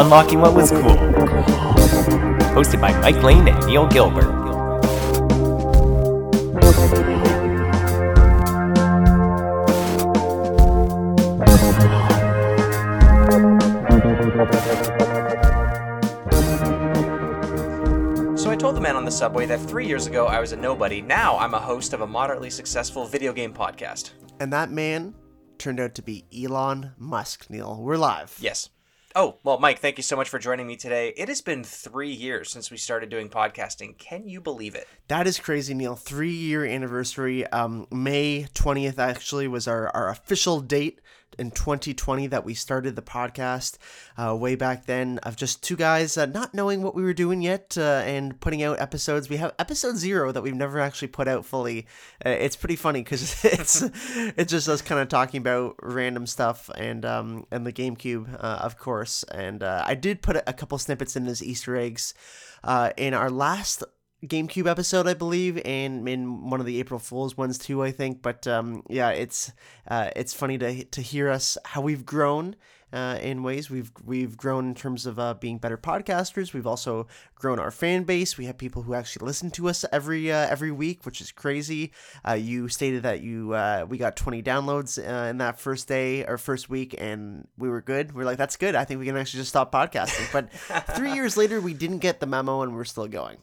Unlocking What Was Cool. Hosted by Mike Lane and Neil Gilbert. The man on the subway that three years ago I was a nobody. Now I'm a host of a moderately successful video game podcast. And that man turned out to be Elon Musk, Neil. We're live. Yes. Oh, well, Mike, thank you so much for joining me today. It has been three years since we started doing podcasting. Can you believe it? That is crazy, Neil. Three year anniversary. Um, May 20th actually was our, our official date in 2020 that we started the podcast uh, way back then of just two guys uh, not knowing what we were doing yet uh, and putting out episodes. We have episode zero that we've never actually put out fully. Uh, it's pretty funny because it's it's just us kind of talking about random stuff and um, and the GameCube, uh, of course. And uh, I did put a couple snippets in as Easter eggs in our last GameCube episode, I believe, and in one of the April Fools ones too, I think. But um, yeah, it's uh, it's funny to to hear us how we've grown. Uh, in ways we've we've grown in terms of uh, being better podcasters. We've also grown our fan base. We have people who actually listen to us every uh, every week, which is crazy. Uh, you stated that you uh, we got 20 downloads uh, in that first day or first week, and we were good. We are like, that's good. I think we can actually just stop podcasting. But three years later, we didn't get the memo, and we're still going.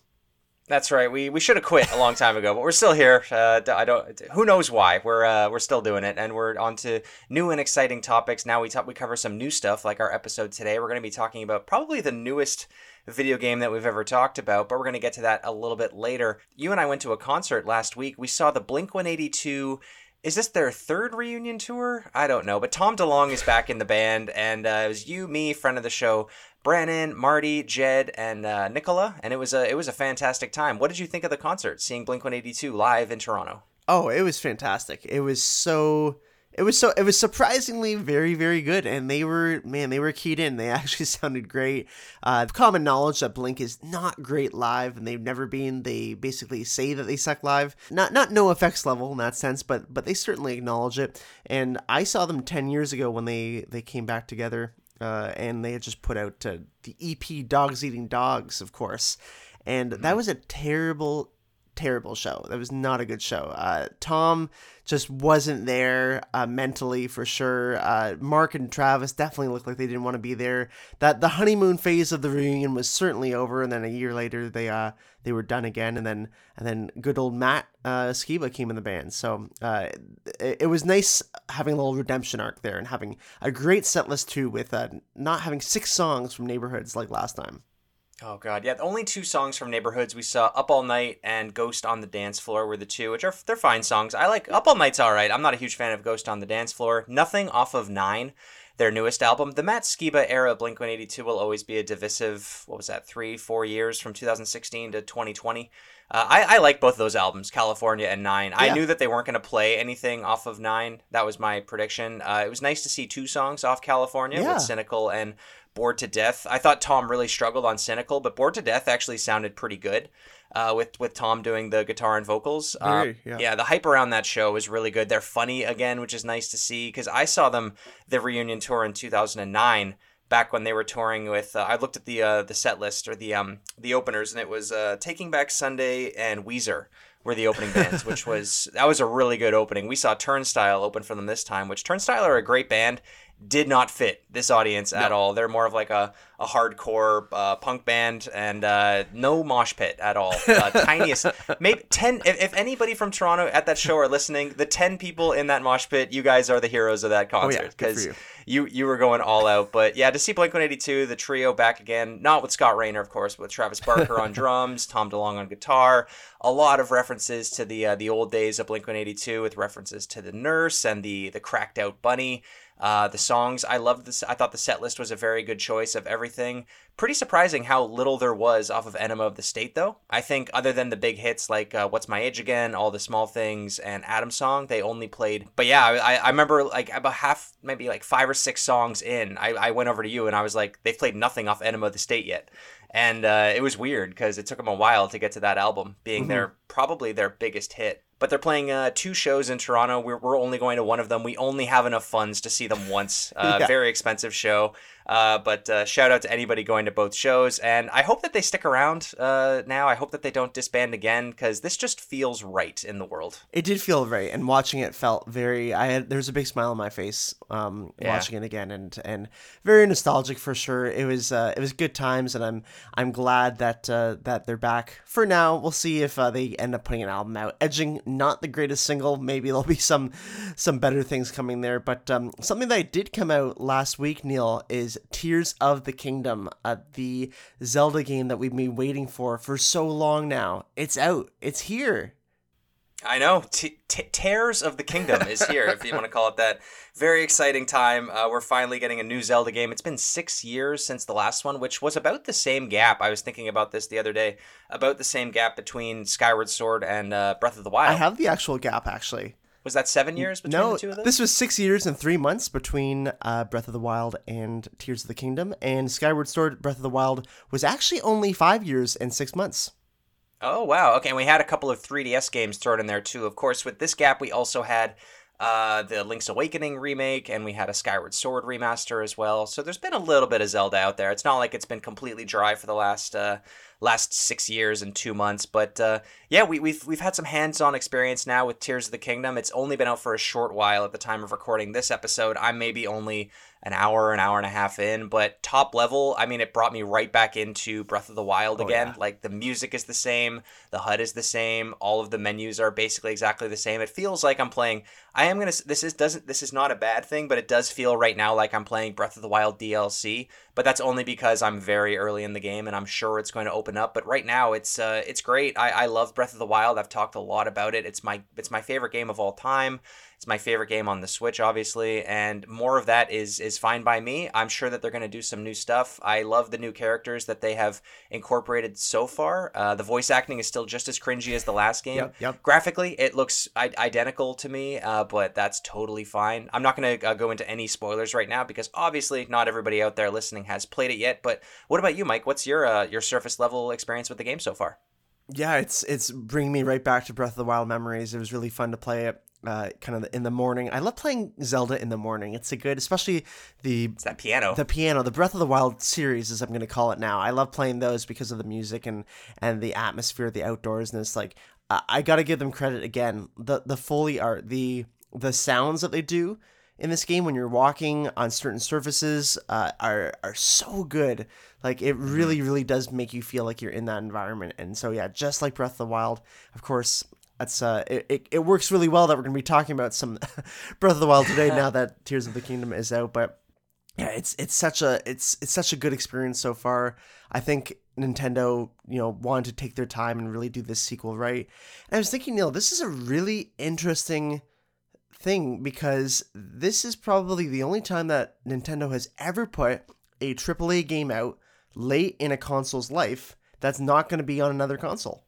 That's right. We we should have quit a long time ago, but we're still here. Uh, I don't. Who knows why? We're uh, we're still doing it, and we're on to new and exciting topics. Now we talk. We cover some new stuff, like our episode today. We're going to be talking about probably the newest video game that we've ever talked about, but we're going to get to that a little bit later. You and I went to a concert last week. We saw the Blink One Eighty Two is this their third reunion tour? I don't know, but Tom DeLonge is back in the band, and uh, it was you, me, friend of the show, Brannon, Marty, Jed, and uh, Nicola, and it was a it was a fantastic time. What did you think of the concert? Seeing Blink One Eighty Two live in Toronto. Oh, it was fantastic. It was so it was so it was surprisingly very very good and they were man they were keyed in they actually sounded great uh common knowledge that blink is not great live and they've never been they basically say that they suck live not not no effects level in that sense but but they certainly acknowledge it and i saw them 10 years ago when they they came back together uh, and they had just put out uh, the EP Dogs Eating Dogs, of course. And that was a terrible, terrible show. That was not a good show. Uh, Tom just wasn't there uh, mentally for sure. Uh, Mark and Travis definitely looked like they didn't want to be there. That the honeymoon phase of the reunion was certainly over, and then a year later they uh they were done again, and then and then good old Matt uh, Skiba came in the band. So uh, it, it was nice having a little redemption arc there and having a great set list too, with uh, not having six songs from neighborhoods like last time. Oh god, yeah. The only two songs from Neighborhoods we saw, "Up All Night" and "Ghost on the Dance Floor" were the two, which are they're fine songs. I like "Up All Night's" all right. I'm not a huge fan of "Ghost on the Dance Floor." Nothing off of Nine, their newest album. The Matt Skiba era of Blink 182 will always be a divisive. What was that? Three, four years from 2016 to 2020. Uh, I, I like both of those albums, California and Nine. Yeah. I knew that they weren't going to play anything off of Nine. That was my prediction. Uh, it was nice to see two songs off California yeah. with Cynical and Bored to Death. I thought Tom really struggled on Cynical, but Bored to Death actually sounded pretty good. Uh, with with Tom doing the guitar and vocals. Uh, Very, yeah. yeah, the hype around that show was really good. They're funny again, which is nice to see because I saw them the reunion tour in 2009 back when they were touring with uh, I looked at the uh, the set list or the um the openers and it was uh, Taking Back Sunday and Weezer were the opening bands, which was that was a really good opening. We saw Turnstile open for them this time, which Turnstile are a great band did not fit this audience no. at all. They're more of like a, a hardcore uh, punk band and uh, no mosh pit at all. Uh, tiniest, maybe 10. If, if, anybody from Toronto at that show are listening, the 10 people in that mosh pit, you guys are the heroes of that concert because oh, yeah. you. you. you were going all out. But yeah, to see Blink 182, the trio back again, not with Scott Raynor, of course, but with Travis Barker on drums, Tom DeLonge on guitar. A lot of references to the uh, the old days of Blink 182 with references to the nurse and the the cracked out bunny. Uh, the songs, I loved this. I thought the set list was a very good choice of everything. Pretty surprising how little there was off of Enema of the State, though. I think other than the big hits like uh, "What's My Age Again," "All the Small Things," and "Adam Song," they only played. But yeah, I, I remember like about half, maybe like five or six songs in, I, I went over to you and I was like, they've played nothing off Enema of the State yet, and uh, it was weird because it took them a while to get to that album, being Mhm. their probably their biggest hit. But they're playing uh, two shows in Toronto. We're, we're only going to one of them. We only have enough funds to see them once. Uh, Yeah. Very expensive show. Uh, but uh, shout out to anybody going to both shows. And I hope that they stick around uh, now. I hope that they don't disband again because this just feels right in the world. It did feel right, and watching it felt very. I had there was a big smile on my face um, Yeah. watching it again, and and very nostalgic for sure. It was uh, it was good times, and I'm I'm glad that uh, that they're back for now. We'll see if uh, they end up putting an album out. Edging, not the greatest single. Maybe there'll be some some better things coming there, but um, something that did come out last week, Neil, is Tears of the Kingdom, uh, the Zelda game that we've been waiting for for so long now. It's out. It's here. I know. T- t- Tears of the Kingdom is here, if you want to call it that. Very exciting time. Uh, we're finally getting a new Zelda game. It's been six years since the last one, which was about the same gap. I was thinking about this the other day, about the same gap between Skyward Sword and uh, Breath of the Wild. I have the actual gap actually. Was that seven years between No, the two of them? this was six years and three months between uh, Breath of the Wild and Tears of the Kingdom, and Skyward Sword Breath of the Wild was actually only five years and six months. Oh wow. Okay, and we had a couple of 3DS games thrown in there too. Of course, with this gap, we also had uh, the Link's Awakening remake, and we had a Skyward Sword remaster as well. So there's been a little bit of Zelda out there. It's not like it's been completely dry for the last uh, last six years and two months, but uh, yeah, we, we've we've had some hands-on experience now with Tears of the Kingdom. It's only been out for a short while at the time of recording this episode. I'm maybe only an hour, an hour and a half in, but top level, I mean, it brought me right back into Breath of the Wild Oh, again. yeah. Like the music is the same, the HUD is the same, all of the menus are basically exactly the same. It feels like I'm playing. I am gonna. This is doesn't. This is not a bad thing, but it does feel right now like I'm playing Breath of the Wild DLC. But that's only because I'm very early in the game, and I'm sure it's going to open up. But right now, it's uh, it's great. I, I love Breath of the Wild. I've talked a lot about it. It's my it's my favorite game of all time. It's my favorite game on the Switch, obviously, and more of that is is fine by me. I'm sure that they're going to do some new stuff. I love the new characters that they have incorporated so far. Uh, the voice acting is still just as cringy as the last game. Yep, yep. Graphically, it looks I- identical to me, uh, but that's totally fine. I'm not going to uh, go into any spoilers right now because obviously not everybody out there listening has played it yet. But what about you, Mike? What's your uh, your surface level experience with the game so far? Yeah, it's it's bringing me right back to Breath of the Wild memories. It was really fun to play it. Uh, kind of in the morning. I love playing Zelda in the morning. It's a good, especially the It's that piano. the piano, the Breath of the Wild series, as I'm going to call it now. I love playing those because of the music and and the atmosphere, the outdoors, and it's like I, I got to give them credit again. The the foley art, the the sounds that they do in this game when you're walking on certain surfaces uh, are are so good. Like it really, really does make you feel like you're in that environment. And so yeah, just like Breath of the Wild, of course. That's uh, it, it, it works really well that we're gonna be talking about some Breath of the Wild today now that Tears of the Kingdom is out. But yeah, it's it's such a it's it's such a good experience so far. I think Nintendo, you know, wanted to take their time and really do this sequel right. And I was thinking, Neil, this is a really interesting thing because this is probably the only time that Nintendo has ever put a AAA game out late in a console's life that's not going to be on another console.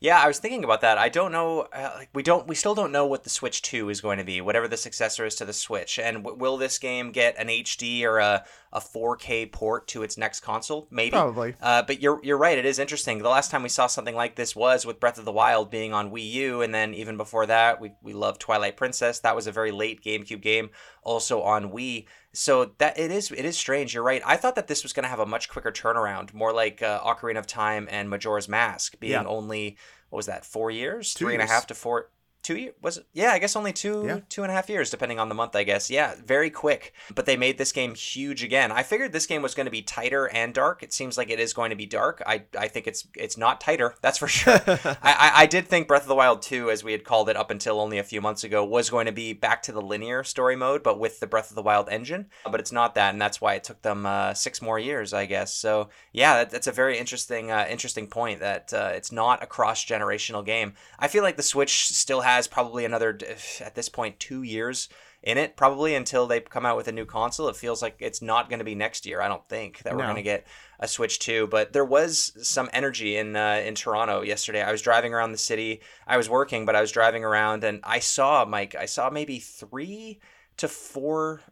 Yeah, I was thinking about that. I don't know. Uh, like, we don't. We still don't know what the Switch Two is going to be. Whatever the successor is to the Switch, and w- will this game get an HD or a a 4K port to its next console? Maybe. Probably. Uh, but you're you're right. It is interesting. The last time we saw something like this was with Breath of the Wild being on Wii U, and then even before that, we we love Twilight Princess. That was a very late GameCube game, also on Wii. So that it is it is strange. You're right. I thought that this was going to have a much quicker turnaround, more like uh, Ocarina of Time and Majora's Mask, being Yeah. only what was that four years, Two three and a half to four. Two years was it? Yeah, I guess only two, Yeah. two and a half years, depending on the month. I guess. Yeah, very quick. But they made this game huge again. I figured this game was going to be tighter and dark. It seems like it is going to be dark. I, I think it's it's not tighter. That's for sure. I, I, I did think Breath of the Wild 2, as we had called it up until only a few months ago, was going to be back to the linear story mode, but with the Breath of the Wild engine. But it's not that, and that's why it took them uh, six more years, I guess. So yeah, that, that's a very interesting uh, interesting point that uh, it's not a cross generational game. I feel like the Switch still has probably another at this point two years in it probably until they come out with a new console. It feels like it's not going to be next year i don't think that we're No. going to get a switch 2 but there was some energy in uh, in toronto yesterday. I was driving around the city. I was working but i was driving around and i saw mike i saw maybe three to four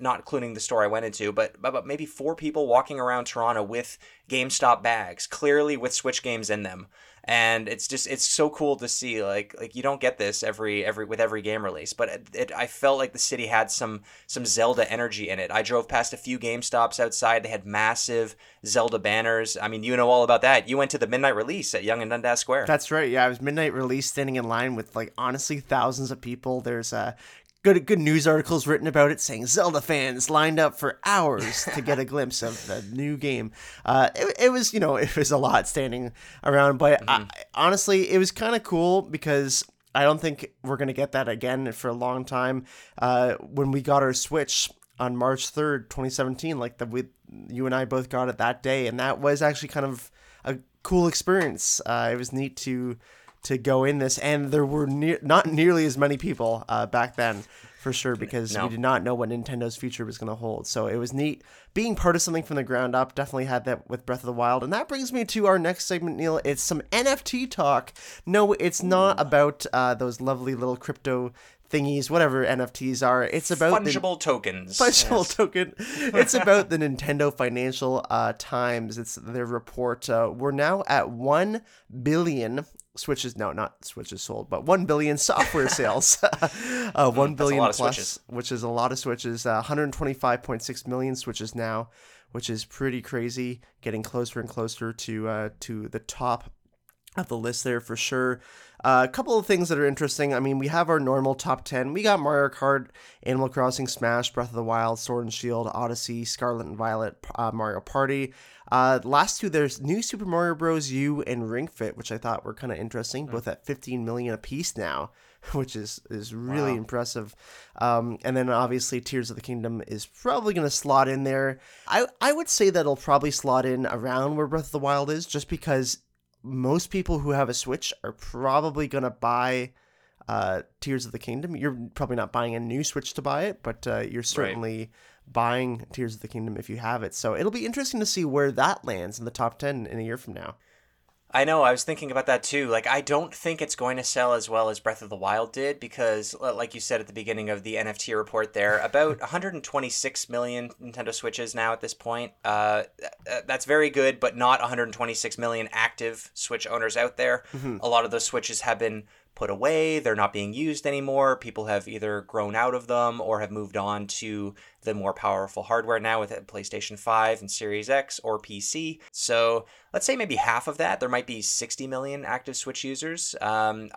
not including the store I went into, but, but, but maybe four people walking around Toronto with GameStop bags, clearly with Switch games in them and it's just it's so cool to see like like you don't get this every every with every game release but it, it, i felt like the city had some some zelda energy in it. I drove past a few game stops outside. They had massive zelda banners. I mean you know all about that. You went to the midnight release at Yonge and dundas square. That's right. Yeah i was midnight release standing in line with like honestly thousands of people. There's a good good news articles written about it saying Zelda fans lined up for hours to get a glimpse of the new game. Uh, it, it was you know it was a lot standing around, but mm-hmm. I, honestly it was kind of cool because I don't think we're gonna get that again for a long time. Uh, when we got our Switch on March third, twenty seventeen, like the we you and I both got it that day, and that was actually kind of a cool experience. Uh, it was neat to to go in this, and there were ne- not nearly as many people uh, back then for sure because no. we did not know what Nintendo's future was going to hold. So it was neat being part of something from the ground up. Definitely had that with Breath of the Wild, and that brings me to our next segment, Neil. It's some NFT talk. No, it's not about uh, those lovely little crypto thingies, whatever NFTs are. It's about fungible the, tokens. Fungible yes. token. It's about the Nintendo Financial uh, Times. It's their report. Uh, we're now at one billion switches no not switches sold but 1 billion software sales uh, 1 billion plus switches. which is a lot of switches uh, 125.6 million switches now which is pretty crazy getting closer and closer to uh, to the top of the list there for sure uh, a couple of things that are interesting. I mean, we have our normal top 10. We got Mario Kart, Animal Crossing, Smash, Breath of the Wild, Sword and Shield, Odyssey, Scarlet and Violet, uh, Mario Party. Uh, last two, there's New Super Mario Bros. U and Ring Fit, which I thought were kind of interesting, mm. both at 15 million a piece now, which is is really wow. impressive. Um, and then obviously Tears of the Kingdom is probably going to slot in there. I I would say that it'll probably slot in around where Breath of the Wild is, just because most people who have a Switch are probably going to buy uh, Tears of the Kingdom. You're probably not buying a new Switch to buy it, but uh, you're certainly. Right buying Tears of the Kingdom if you have it. So it'll be interesting to see where that lands in the top 10 in a year from now. I know. I was thinking about that too. Like, I don't think it's going to sell as well as Breath of the Wild did because, like you said at the beginning of the NFT report, there about 126 million Nintendo Switches now at this point. Uh, that's very good, but not 126 million active Switch owners out there. Mm-hmm. A lot of those Switches have been put away, they're not being used anymore. People have either grown out of them or have moved on to the more powerful hardware now with PlayStation 5 and Series X or PC. So let's say maybe half of that, there might be 60 million active Switch users. Um,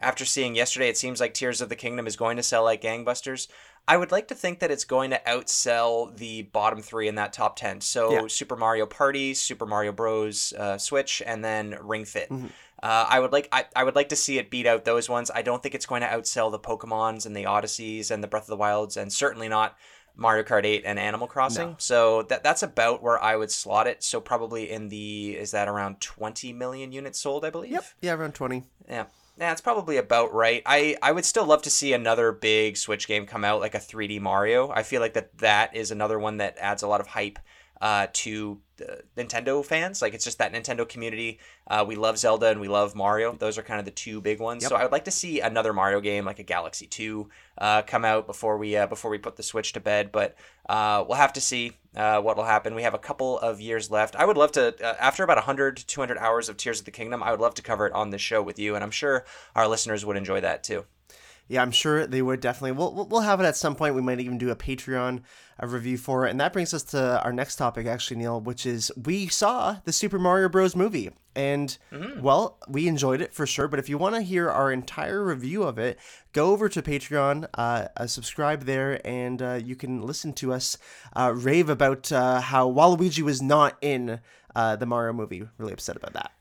after seeing yesterday, it seems like Tears of the Kingdom is going to sell like gangbusters. I would like to think that it's going to outsell the bottom three in that top 10. So yeah. Super Mario Party, Super Mario Bros. Uh, Switch, and then Ring Fit. Mm-hmm. Uh, I would like I, I would like to see it beat out those ones. I don't think it's going to outsell the Pokemons and the Odysseys and the Breath of the Wilds, and certainly not Mario Kart 8 and Animal Crossing. No. So that that's about where I would slot it. So probably in the is that around 20 million units sold, I believe. Yep. Yeah, around 20. Yeah. Yeah, it's probably about right. I, I would still love to see another big Switch game come out, like a 3D Mario. I feel like that that is another one that adds a lot of hype uh, to uh, Nintendo fans. Like it's just that Nintendo community. Uh, we love Zelda and we love Mario. Those are kind of the two big ones. Yep. So I would like to see another Mario game, like a Galaxy Two, uh, come out before we uh, before we put the Switch to bed. But uh, we'll have to see uh, what will happen. We have a couple of years left. I would love to, after about 100 200 hours of Tears of the Kingdom, I would love to cover it on this show with you, and I'm sure our listeners would enjoy that too. Yeah, I'm sure they would definitely. We'll we'll have it at some point. We might even do a Patreon a review for it, and that brings us to our next topic, actually, Neil, which is we saw the Super Mario Bros. movie, and mm-hmm. well, we enjoyed it for sure. But if you want to hear our entire review of it, go over to Patreon, uh, uh, subscribe there, and uh, you can listen to us uh, rave about uh, how Waluigi was not in uh, the Mario movie. Really upset about that.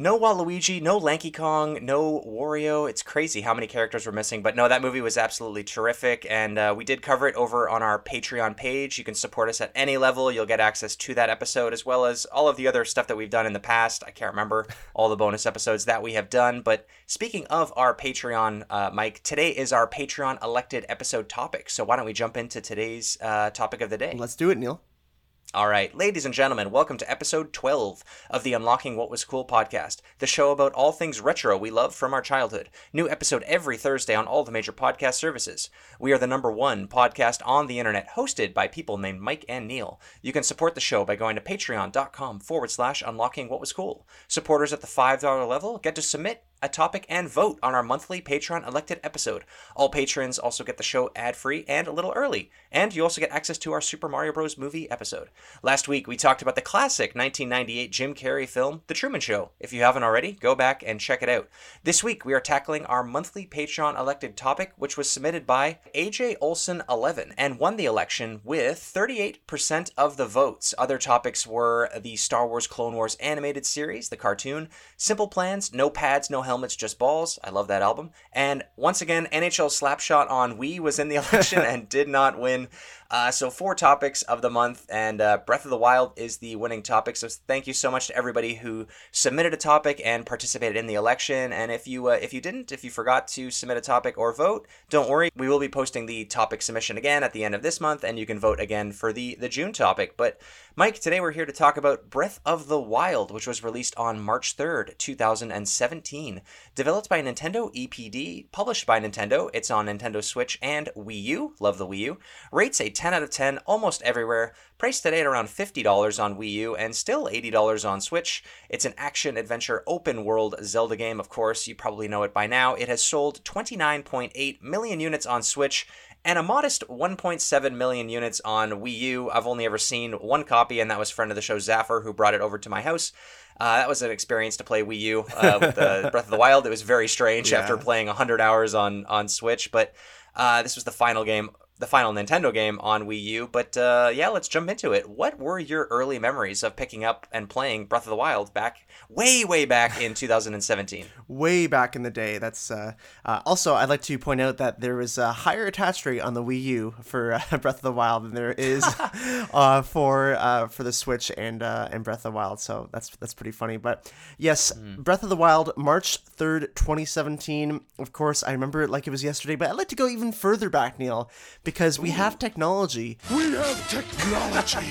No Waluigi, no Lanky Kong, no Wario. It's crazy how many characters were missing. But no, that movie was absolutely terrific. And uh, we did cover it over on our Patreon page. You can support us at any level. You'll get access to that episode as well as all of the other stuff that we've done in the past. I can't remember all the bonus episodes that we have done. But speaking of our Patreon, uh, Mike, today is our Patreon elected episode topic. So why don't we jump into today's uh, topic of the day? Let's do it, Neil. All right, ladies and gentlemen, welcome to episode 12 of the Unlocking What Was Cool podcast, the show about all things retro we love from our childhood. New episode every Thursday on all the major podcast services. We are the number one podcast on the internet, hosted by people named Mike and Neil. You can support the show by going to patreon.com forward slash unlocking what was cool. Supporters at the $5 level get to submit a topic and vote on our monthly Patreon elected episode. All patrons also get the show ad free and a little early, and you also get access to our Super Mario Bros. movie episode. Last week we talked about the classic 1998 Jim Carrey film, The Truman Show. If you haven't already, go back and check it out. This week we are tackling our monthly Patreon elected topic, which was submitted by AJ Olson 11 and won the election with 38% of the votes. Other topics were the Star Wars Clone Wars animated series, the cartoon, Simple Plans, No Pads, No Helmets, Just Balls. I love that album. And once again, NHL Slapshot on Wii was in the election and did not win. Uh, so four topics of the month, and uh, Breath of the Wild is the winning topic. So thank you so much to everybody who submitted a topic and participated in the election. And if you uh, if you didn't, if you forgot to submit a topic or vote, don't worry. We will be posting the topic submission again at the end of this month, and you can vote again for the the June topic. But Mike, today we're here to talk about Breath of the Wild, which was released on March 3rd, 2017. Developed by Nintendo EPD, published by Nintendo, it's on Nintendo Switch and Wii U. Love the Wii U. Rates a 10 out of 10 almost everywhere. Priced today at around $50 on Wii U and still $80 on Switch. It's an action adventure open world Zelda game, of course. You probably know it by now. It has sold 29.8 million units on Switch and a modest 1.7 million units on Wii U. I've only ever seen one copy, and that was friend of the show Zaffer who brought it over to my house. Uh, that was an experience to play Wii U uh, with the Breath of the Wild. It was very strange Yeah. after playing 100 hours on on Switch, but uh, this was the final game, the final Nintendo game on Wii U. But uh, yeah, let's jump into it. What were your early memories of picking up and playing Breath of the Wild back way, way back in 2017? way back in the day. That's uh, uh, also I'd like to point out that there was a higher attach rate on the Wii U for uh, Breath of the Wild than there is uh, for uh, for the Switch and uh, and Breath of the Wild. So that's that's pretty funny. But yes, Breath of the Wild, March third, twenty seventeen. Of course, I remember it like it was yesterday. But I'd like to go even further back, Neil, because we have technology We have technology.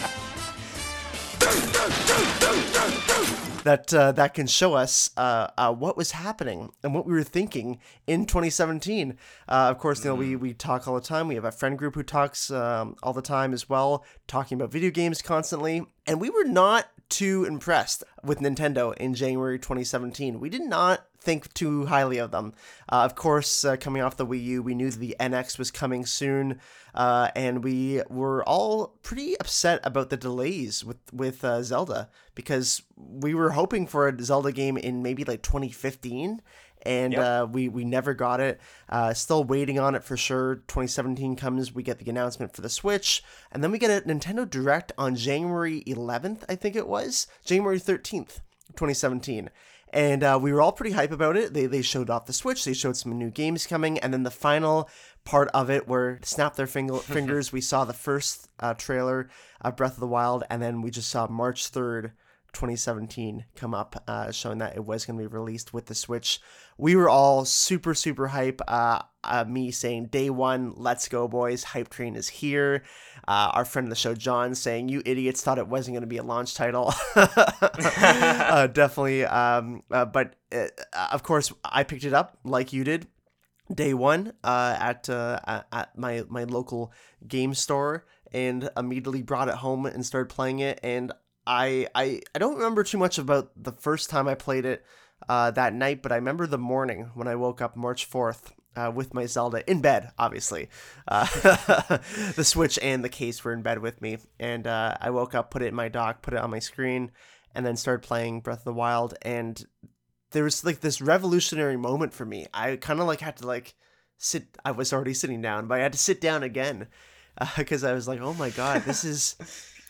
that uh, that can show us uh, uh, what was happening and what we were thinking in 2017. Uh, of course, you know we we talk all the time. We have a friend group who talks um, all the time as well, talking about video games constantly. And we were not too impressed with Nintendo in January 2017. We did not think too highly of them. Uh, of course, uh, coming off the Wii U, we knew the NX was coming soon, uh, and we were all pretty upset about the delays with with uh, Zelda because we were hoping for a Zelda game in maybe like 2015. And Yep. uh, we we never got it. Uh, still waiting on it for sure. 2017 comes, we get the announcement for the Switch, and then we get a Nintendo Direct on January 11th, I think it was January 13th, 2017 and uh, we were all pretty hype about it. They they showed off the Switch, they showed some new games coming, and then the final part of it where snap their finger, fingers. We saw the first uh, trailer of Breath of the Wild, and then we just saw March third. 2017 come up uh, showing that it was going to be released with the switch. We were all super super hype uh, uh, me saying day one let's go boys. Hype train is here. Uh, our friend of the show john saying you idiots thought it wasn't going to be a launch title. Uh, definitely um, uh, but uh, of course i picked it up like you did day one uh, at uh, at- at my my local game store and immediately brought it home and started playing it. And I I I don't remember too much about the first time I played it uh, that night but I remember the morning when I woke up March 4th uh, with my Zelda in bed, obviously. Uh, the Switch and the case were in bed with me, and uh, I woke up, put it in my dock, put it on my screen, and then started playing Breath of the Wild. And there was like this revolutionary moment for me. I kind of like had to like sit. I was already sitting down, but I had to sit down again because I was like, oh my god, this is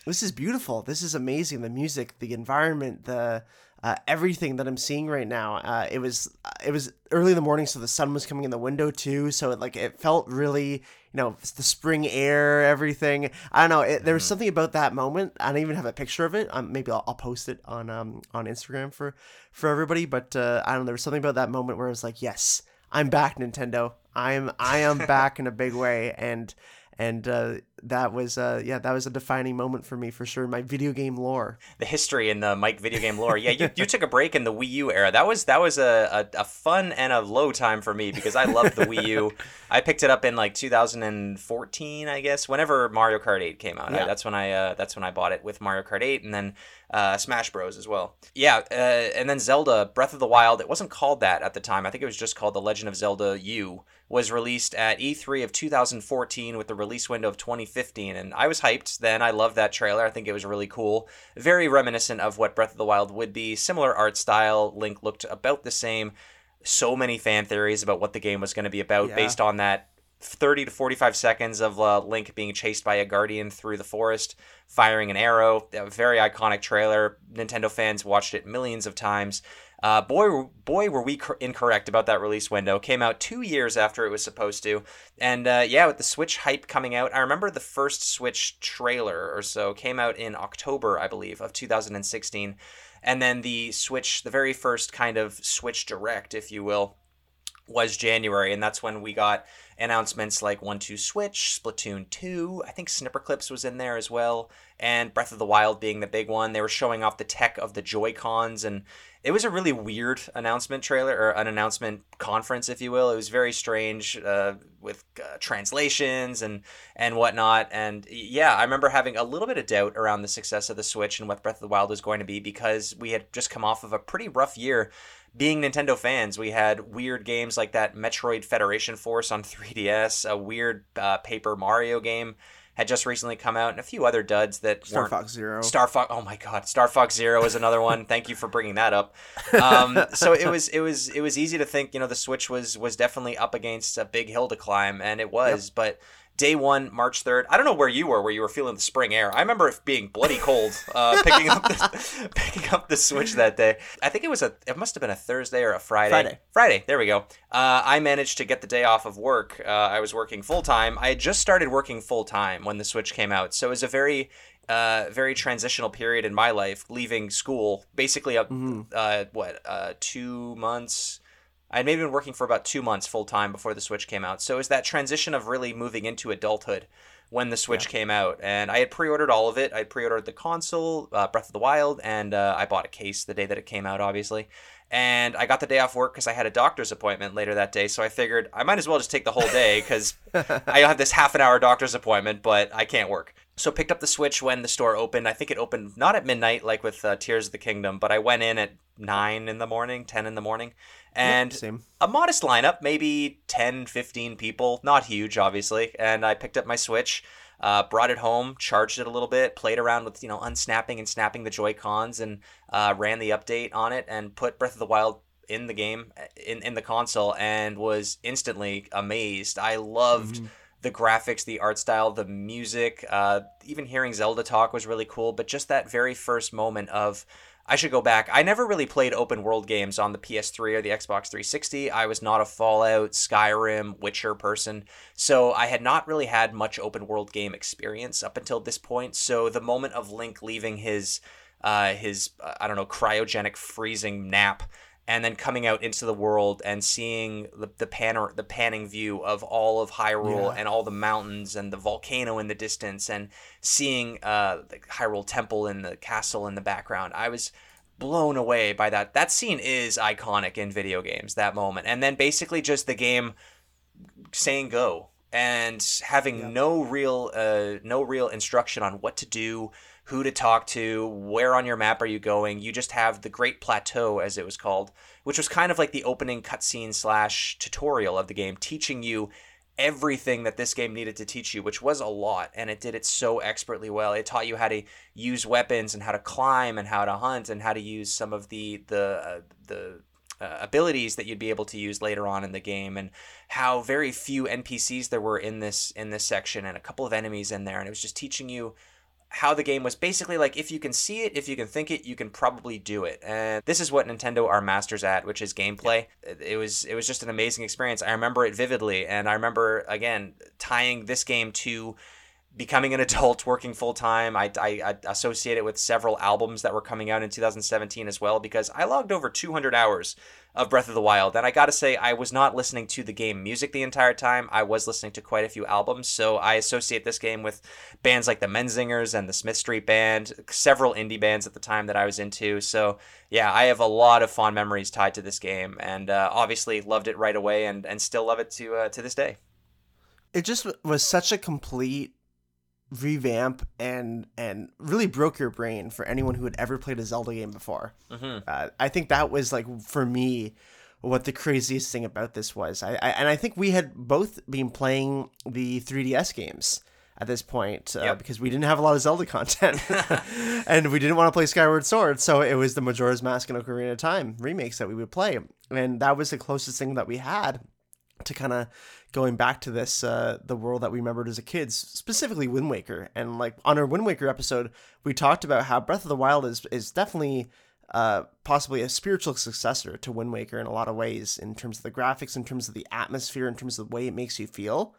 this is beautiful. This is amazing. The music, the environment, the uh, everything that I'm seeing right now. Uh, it was it was early in the morning, so the sun was coming in the window too. So it like it felt really, you know, the spring air, everything. I don't know. It, there was something about that moment. I don't even have a picture of it. Um, maybe I'll, I'll post it on um on Instagram for for everybody. But uh, I don't know. There was something about that moment where I was like, yes, I'm back, Nintendo. I'm I am back in a big way, and and uh, that was uh, yeah that was a defining moment for me for sure in my video game lore. The history in the Mike video game lore. Yeah, you, you took a break in the Wii U era. That was that was a, a, a fun and a low time for me because I loved the Wii U. I picked it up in like 2014, I guess, whenever Mario Kart 8 came out. I- that's when I uh, that's when I bought it with Mario Kart 8 and then uh, Smash Bros as well. Yeah, uh, and then Zelda Breath of the Wild. It wasn't called that at the time. I think it was just called The Legend of Zelda U. Was released at E3 of 2014 with the release window of 2015, and I was hyped then. I loved that trailer. I think it was really cool, very reminiscent of what Breath of the Wild would be. Similar art style. Link looked about the same. So many fan theories about what the game was going to be about Yeah. based on that 30 to 45 seconds of uh, Link being chased by a guardian through the forest, firing an arrow. A very iconic trailer. Nintendo fans watched it millions of times. Uh, boy, boy, were we cor- incorrect about that release window. Came out two years after it was supposed to, and uh, yeah, with the Switch hype coming out, I remember the first Switch trailer or so came out in October, I believe, of 2016, and then the Switch, the very first kind of Switch Direct, if you will, was January, and that's when we got announcements like One Two Switch, Splatoon Two. I think Snipperclips was in there as well, and Breath of the Wild being the big one. They were showing off the tech of the Joy Cons, and it was a really weird announcement trailer or an announcement conference, if you will. It was very strange uh, with uh, translations and and whatnot. And yeah, I remember having a little bit of doubt around the success of the Switch and what Breath of the Wild was going to be because we had just come off of a pretty rough year being Nintendo fans, we had weird games like that Metroid Federation Force on 3DS, a weird uh, Paper Mario game had just recently come out, and a few other duds that Star weren't. Fox Zero. Star Fox. Oh my God, Star Fox Zero is another one. Thank you for bringing that up. Um, so it was it was it was easy to think you know the Switch was was definitely up against a big hill to climb, and it was. But day one, March third. I don't know where you were, where you were feeling the spring air. I remember it being bloody cold, uh, picking up the, picking up the Switch that day. I think it was a it must have been a Thursday or a Friday. Friday. Friday. There we go. Uh, I managed to get the day off of work. Uh, I was working full time. I had just started working full time when the Switch came out, so it was a very uh, very transitional period in my life, leaving school basically up uh, what uh, two months. I'd maybe been working for about two months full time before the Switch came out. So it was that transition of really moving into adulthood when the Switch came out. And I had pre ordered all of it. I pre ordered the console, uh, Breath of the Wild, and uh, I bought a case the day that it came out, obviously. And I got the day off work because I had a doctor's appointment later that day. So I figured I might as well just take the whole day because I have this half an hour doctor's appointment, but I can't work. So picked up the Switch when the store opened. I think it opened not at midnight like with uh, Tears of the Kingdom, but I went in at nine in the morning, ten in the morning, and same. a modest lineup, maybe 10, 15 people, not huge, obviously. And I picked up my Switch, uh, brought it home, charged it a little bit, played around with you know unsnapping and snapping the Joy Cons, and uh, ran the update on it, and put Breath of the Wild in the game in in the console, and was instantly amazed. I loved the graphics, the art style, the music. Uh, even hearing Zelda talk was really cool. But just that very first moment of, I should go back. I never really played open world games on the PS3 or the Xbox 360. I was not a Fallout, Skyrim, Witcher person. So I had not really had much open world game experience up until this point. So the moment of Link leaving his, uh, his uh, I don't know, cryogenic freezing nap and then coming out into the world and seeing the the panner the panning view of all of Hyrule Yeah. and all the mountains and the volcano in the distance and seeing uh, the Hyrule Temple and the castle in the background. I was blown away by that. That scene is iconic in video games. That moment, and then basically just the game saying go and having no real uh, no real instruction on what to do who to talk to where on your map are you going? You just have the great plateau as it was called which was kind of like the opening cutscene slash tutorial of the game teaching you everything that this game needed to teach you which was a lot and it did it so expertly well. It taught you how to use weapons and how to climb and how to hunt and how to use some of the the uh, the uh, abilities that you'd be able to use later on in the game and how very few npcs there were in this in this section and a couple of enemies in there. And it was just teaching you how the game was basically like if you can see it if you can think it you can probably do it. And this is what nintendo are masters at which is gameplay. It- was it was just an amazing experience. I remember it vividly. And i remember again tying this game to becoming an adult, working full time. I, I, I associate it with several albums that were coming out in 2017 as well because I logged over 200 hours of Breath of the Wild. And I gotta say, I was not listening to the game music the entire time. I was listening to quite a few albums. So I associate this game with bands like the Menzingers and the Smith Street Band, several indie bands at the time that I was into. So yeah, I have a lot of fond memories tied to this game, and uh, obviously loved it right away, and and still love it to uh, to this day. It just was such a complete revamp and and really broke your brain for anyone who had ever played a Zelda game before. Mm-hmm. Uh, I think that was like for me what the craziest thing about this was. I, I and I think we had both been playing the 3DS games at this point uh, Yep. because we didn't have a lot of Zelda content and we didn't want to play Skyward Sword, so it was the Majora's Mask and Ocarina of Time remakes that we would play, and that was the closest thing that we had to kind of going back to this uh, the world that we remembered as a kids specifically wind waker. And like on our wind waker episode we talked about how breath of the wild is is definitely uh, possibly a spiritual successor to wind waker in a lot of ways in terms of the graphics in terms of the atmosphere in terms of the way it makes you feel.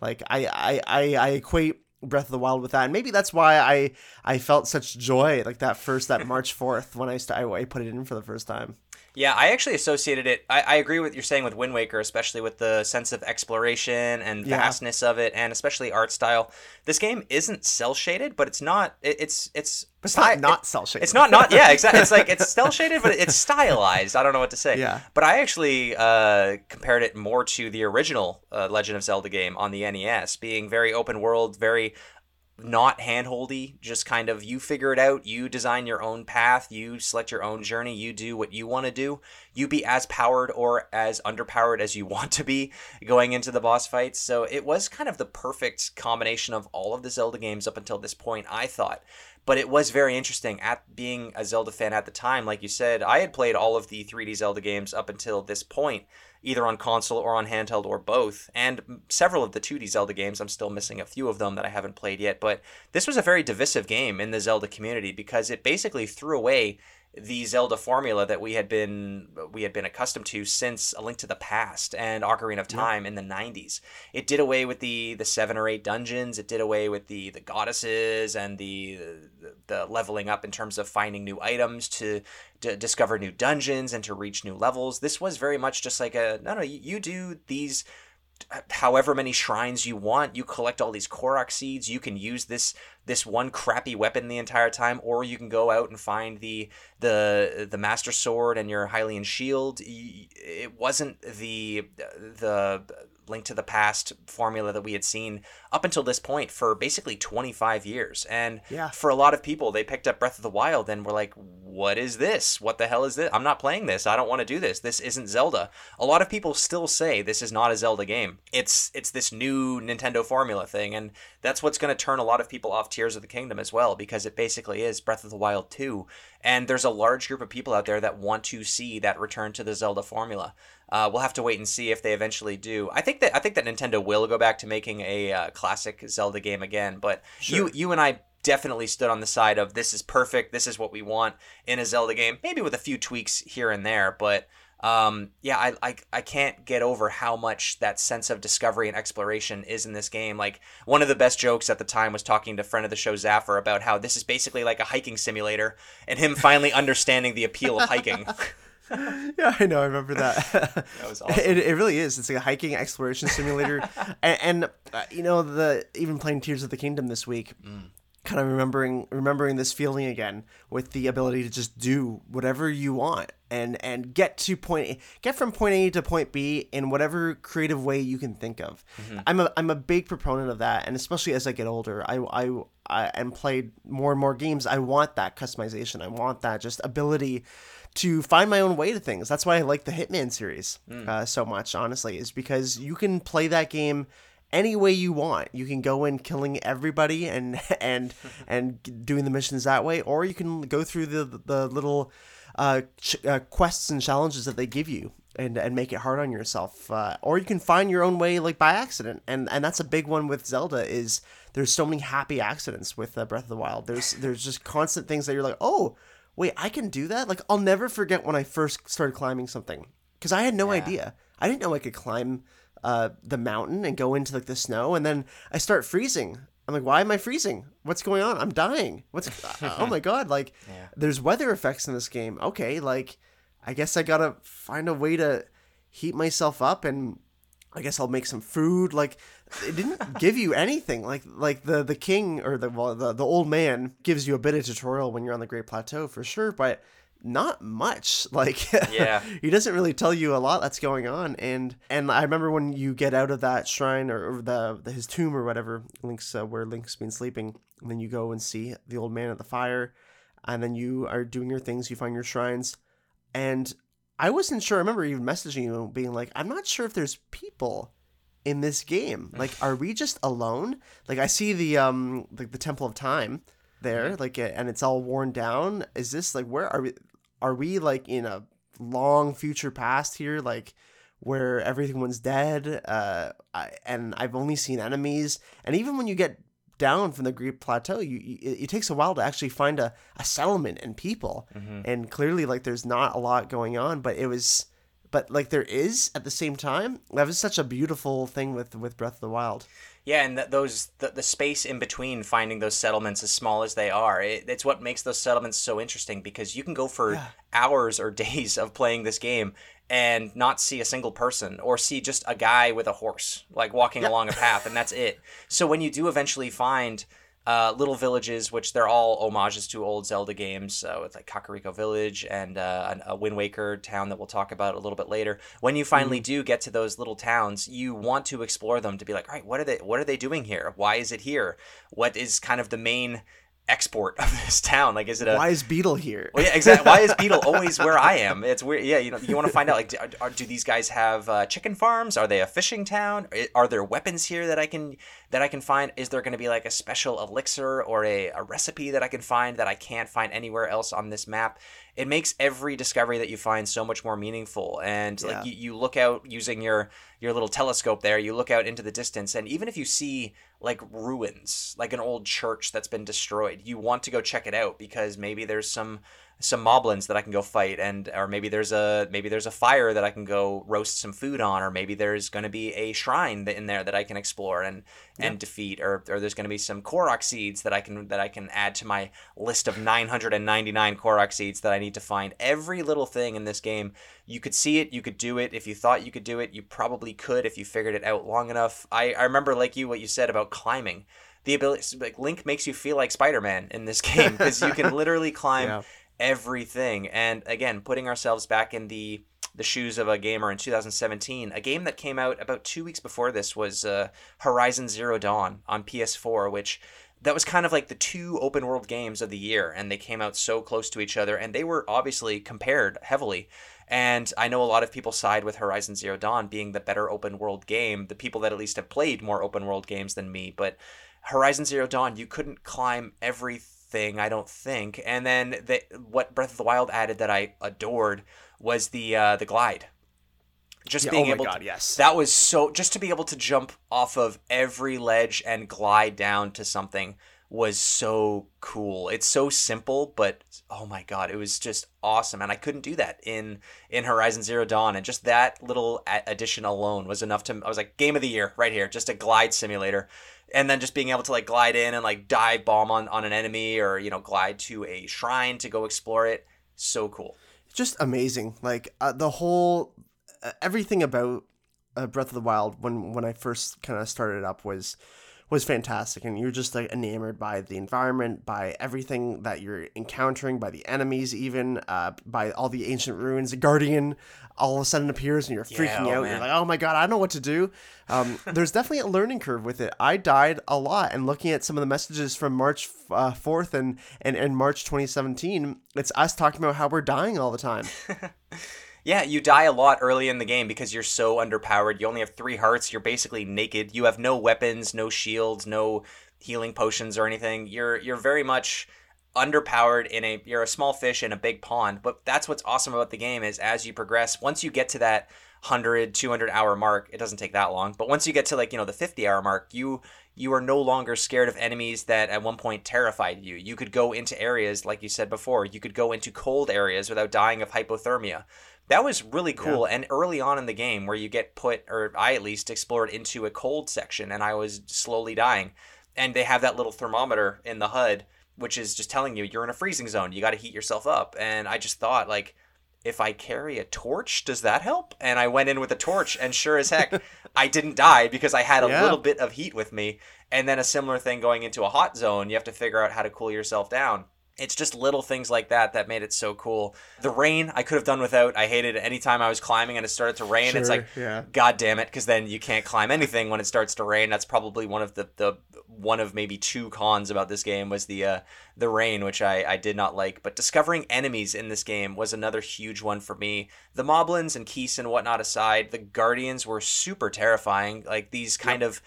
Like i i i, I equate breath of the wild with that. And maybe that's why i i felt such joy like that first that march 4th when i st- I put it in for the first time Yeah, I actually associated it. I, I agree with what you're saying with Wind Waker, especially with the sense of exploration and Yeah. vastness of it, and especially art style. This game isn't cel shaded, but it's not. It, it's it's it's not not cel shaded It's not not yeah exactly. It's like it's cel shaded, but it's stylized. I don't know what to say. Yeah. But I actually uh, compared it more to the original uh, Legend of Zelda game on the NES, being very open world, very not handholdy just kind of you figure it out you design your own path you select your own journey you do what you want to do. You be as powered or as underpowered as you want to be going into the boss fights. So it was kind of the perfect combination of all of the zelda games up until this point i thought but it was very interesting at being a zelda fan at the time like you said i had played all of the 3d zelda games up until this point either on console or on handheld or both. And several of the 2D Zelda games, I'm still missing a few of them that I haven't played yet. But this was a very divisive game in the Zelda community because it basically threw away the Zelda formula that we had been we had been accustomed to since A Link to the Past and Ocarina of Time in the 90s. It did away with the the seven or eight dungeons. It did away with the the goddesses and the the, the leveling up in terms of finding new items to to discover new dungeons and to reach new levels. This was very much just like a no no you do these however many shrines you want you collect all these korok seeds you can use this this one crappy weapon the entire time or you can go out and find the the the master sword and your hylian shield. It wasn't the the link to the past formula that we had seen up until this point for basically 25 years. And Yeah. for a lot of people they picked up breath of the wild and were like what is this? What the hell is this? I'm not playing this. I don't want to do this. This isn't zelda. A lot of people still say this is not a zelda game. It's it's this new nintendo formula thing and that's what's going to turn a lot of people off tears of the kingdom as well because it basically is breath of the wild 2 and there's a large group of people out there that want to see that return to the zelda formula uh, we'll have to wait and see if they eventually do. I think that I think that Nintendo will go back to making a uh, classic Zelda game again. But you you and I definitely stood on the side of this is perfect. This is what we want in a Zelda game. Maybe with a few tweaks here and there, but. Um, yeah, I, I I can't get over how much that sense of discovery and exploration is in this game. Like one of the best jokes at the time was talking to friend of the show Zaffer about how this is basically like a hiking simulator, and him finally understanding the appeal of hiking. yeah, I know. I remember that. that was awesome. It, it really is. It's like a hiking exploration simulator, and, and uh, you know the even playing Tears of the Kingdom this week. Kind of remembering remembering this feeling again with the ability to just do whatever you want and and get to point get from point A to point B in whatever creative way you can think of. I'm a I'm a big proponent of that, and especially as I get older, I I, I and played more and more games. I want that customization. I want that just ability to find my own way to things. That's why I like the Hitman series uh, so much, honestly, is because you can play that game any way you want. You can go in killing everybody and and and doing the missions that way, or you can go through the the little uh, ch- uh, quests and challenges that they give you. And, and make it hard on yourself, uh, or you can find your own way like by accident, and and that's a big one with Zelda. Is there's so many happy accidents with uh, Breath of the Wild. There's there's just constant things that you're like, oh, wait, I can do that? Like, I'll never forget when I first started climbing something because I had no idea. I didn't know I could climb uh, the mountain and go into like the snow, and then I start freezing I'm like, why am I freezing? What's going on? I'm dying. What's oh my god? Like, Yeah. there's weather effects in this game. Okay, like, I guess I gotta find a way to heat myself up, and I guess I'll make some food. Like, it didn't give you anything. Like, like the the king or the well, the the old man gives you a bit of tutorial when you're on the Great Plateau for sure, but not much like Yeah. he doesn't really tell you a lot that's going on and and i remember when you get out of that shrine or, or the, the his tomb or whatever link's uh, where link's been sleeping and then you go and see the old man at the fire and then you are doing your things you find your shrines and i wasn't sure i remember even messaging you being like i'm not sure if there's people in this game? Like are we just alone? Like i see the um like the temple of time there like and it's all worn down. Is this like where are we are we like in a long future past here? Like where everyone's dead? Uh I, and i've only seen enemies. And even when you get down from the great plateau you, you it, it takes a while to actually find a, a settlement and people. And clearly like there's not a lot going on but it was but like there is at the same time that was such a beautiful thing with with breath of the wild. Yeah, and th- those the, the space in between finding those settlements as small as they are, it, it's what makes those settlements so interesting because you can go for hours or days of playing this game and not see a single person or see just a guy with a horse like walking along a path and that's it. So when you do eventually find uh, little villages, which they're all homages to old Zelda games. So it's like Kakariko Village and uh, a Wind Waker town that we'll talk about a little bit later. When you finally do get to those little towns, you want to explore them to be like, all right, what are they? What are they doing here? Why is it here? What is kind of the main export of this town? Like, is it a why is Beedle here well, yeah, exactly. Why is Beedle always where I am? It's weird. Yeah, you know, you want to find out like, do, are, do these guys have uh, chicken farms? Are they a fishing town? Are there weapons here that I can that I can find? Is there going to be like a special elixir or a, a recipe that I can find that I can't find anywhere else on this map? It makes every discovery that you find so much more meaningful. And Yeah. like you, you look out using your your little telescope there, you look out into the distance, and even if you see like ruins, like an old church that's been destroyed, you want to go check it out because maybe there's some some moblins that I can go fight and or maybe there's a maybe there's a fire that I can go roast some food on or maybe there's going to be a shrine in there that I can explore and and defeat or, or there's going to be some Korok seeds that I can that I can add to my list of 999 Korok seeds that I need to find. Every little thing in this game you could see it you could do it. If you thought you could do it you probably could if you figured it out long enough. I, I remember like you what you said about climbing. The ability like Link makes you feel like Spider-Man in this game because you can literally climb Yeah. Everything. And again, putting ourselves back in the the shoes of a gamer in 2017, a game that came out about two weeks before this was uh, Horizon Zero Dawn on PS4, which that was kind of like the two open world games of the year, and they came out so close to each other, and they were obviously compared heavily. And I know a lot of people side with Horizon Zero Dawn being the better open world game, the people that at least have played more open world games than me, but Horizon Zero Dawn, you couldn't climb everything, I don't think. And then the, what Breath of the Wild added that I adored was the uh, the glide. Just Yeah, being oh my able God, to, yes. that was so just to be able to jump off of every ledge and glide down to something was so cool. It's so simple, but oh my god, it was just awesome. And I couldn't do that in in Horizon Zero Dawn, and just that little addition alone was enough to. I was like, game of the year right here, just a glide simulator, and then just being able to like glide in and like dive bomb on on an enemy, or you know, glide to a shrine to go explore it. So cool. just amazing. Like uh, the whole uh, everything about uh, Breath of the Wild when when I first kind of started up was was fantastic, and you're just like enamored by the environment, by everything that you're encountering, by the enemies, even uh, by all the ancient ruins. The Guardian all of a sudden appears, and you're freaking oh, out. man. You're like, oh my god, I don't know what to do. Um, there's definitely a learning curve with it. I died a lot, and looking at some of the messages from March uh, 4th and, and and March 2017, it's us talking about how we're dying all the time. Yeah, you die a lot early in the game because you're so underpowered. You only have three hearts. You're basically naked. You have no weapons, no shields, no healing potions or anything. You're you're very much underpowered in a you're a small fish in a big pond. But that's what's awesome about the game is as you progress, once you get to that 100 200 hour mark, it doesn't take that long. But once you get to like, you know, the 50 hour mark, you you are no longer scared of enemies that at one point terrified you. You could go into areas like you said before. You could go into cold areas without dying of hypothermia that was really cool and early on in the game where you get put or i at least explored into a cold section and i was slowly dying and they have that little thermometer in the HUD, which is just telling you you're in a freezing zone. You got to heat yourself up. And I just thought like if I carry a torch, does that help? And I went in with a torch, and sure as heck, I didn't die because I had a Yeah. little bit of heat with me. And then a similar thing going into a hot zone, you have to figure out how to cool yourself down. It's just little things like that that made it so cool. The rain, I could have done without. I hated it anytime I was climbing and it started to rain. it's like, yeah. God damn it, because then you can't climb anything when it starts to rain. That's probably one of the, the one of maybe two cons about this game was the uh, the rain, which I, I did not like. But discovering enemies in this game was another huge one for me. The moblins and Keese and whatnot aside, the guardians were super terrifying. Like these kind of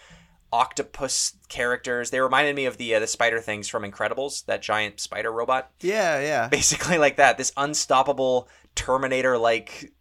octopus characters. They reminded me of the uh, the spider things from Incredibles, that giant spider robot Yeah, yeah. basically like that this unstoppable terminator like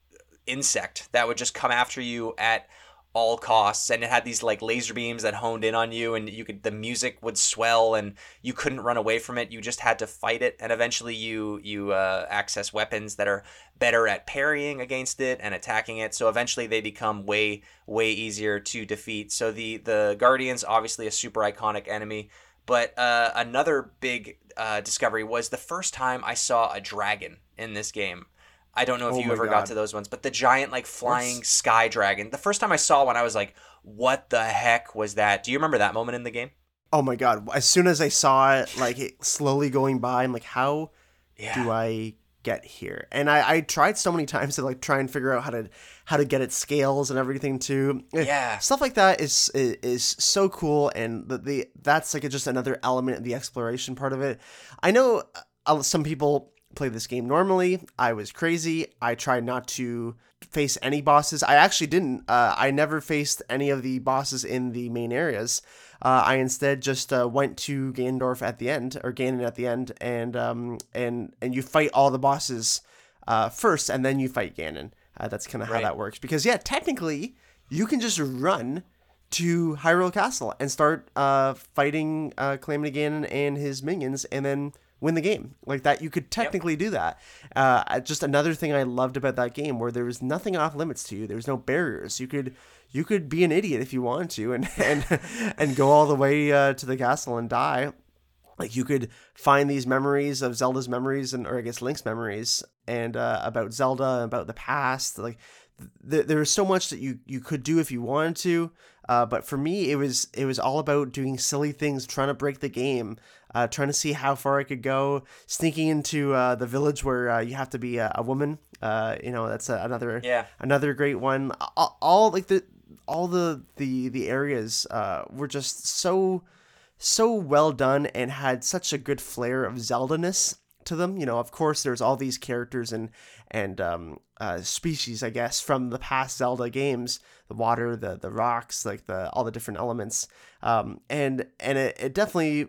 insect that would just come after you at all costs and it had these like laser beams that honed in on you and you could the music would swell and you couldn't run away from it. You just had to fight it and eventually you you uh, access weapons that are better at parrying against it and attacking it. So eventually they become way way easier to defeat. So the the guardians obviously a super iconic enemy but uh, another big uh, discovery was the first time I saw a dragon in this game. I don't know if Oh you ever God. got to those ones, but the giant like flying sky dragon. The first time I saw one, I was like, "What the heck was that?" Do you remember that moment in the game? Oh my god! As soon as I saw it, like it slowly going by, I'm like, how Yeah. do I get here? And I, I tried so many times to like try and figure out how to how to get its scales and everything too. Eh, Yeah. stuff like that is is, is so cool, and the, the that's like just another element of the exploration part of it. I know uh, some people play this game normally. I was crazy. I tried not to face any bosses. I actually didn't. Uh, I never faced any of the bosses in the main areas. Uh, I instead just uh, went to Ganondorf at the end, or Ganon at the end, and um, and and you fight all the bosses uh, first, and then you fight Ganon. Uh, that's kind of how Right. that works. Because yeah, technically, you can just run to Hyrule Castle and start uh, fighting uh, Calamity Ganon and his minions, and then win the game like that. You could technically do that. Uh, just another thing I loved about that game, where there was nothing off limits to you. There was no barriers. You could you could be an idiot if you wanted to, and and and go all the way uh, to the castle and die. Like you could find these memories of Zelda's memories and or I guess Link's memories and uh, about Zelda and about the past. Like th- there was so much that you you could do if you wanted to. Uh, but for me, it was it was all about doing silly things, trying to break the game, uh, trying to see how far I could go, sneaking into uh, the village where uh, you have to be a, a woman. Uh, you know, that's a, another Yeah. another great one. All, all like the all the the the areas uh, were just so so well done and had such a good flair of Zelda-ness to them. You know, of course, there's all these characters and and um, uh, species, I guess, from the past Zelda games: the water, the the rocks, like the all the different elements. Um, and and it, it definitely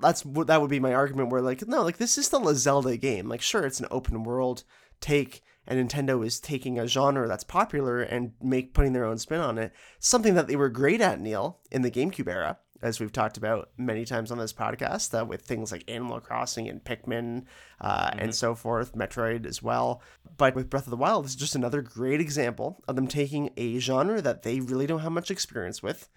that's that would be my argument. Where like no, like this is still a Zelda game. Like sure, it's an open world take. And Nintendo is taking a genre that's popular and make putting their own spin on it. Something that they were great at, Neil, in the GameCube era as we've talked about many times on this podcast, uh, with things like Animal Crossing and Pikmin uh, and so forth, Metroid as well. But with Breath of the Wild, this is just another great example of them taking a genre that they really don't have much experience with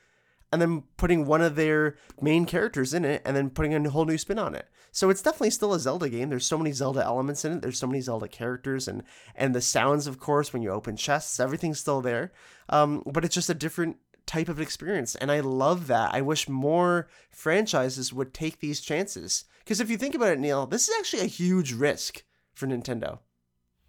and then putting one of their main characters in it and then putting a whole new spin on it. So it's definitely still a Zelda game. There's so many Zelda elements in it. There's so many Zelda characters and and the sounds, of course, when you open chests, everything's still there. Um, but it's just a different type of experience, and I love that. I wish more franchises would take these chances because if you think about it, Neil, this is actually a huge risk for Nintendo.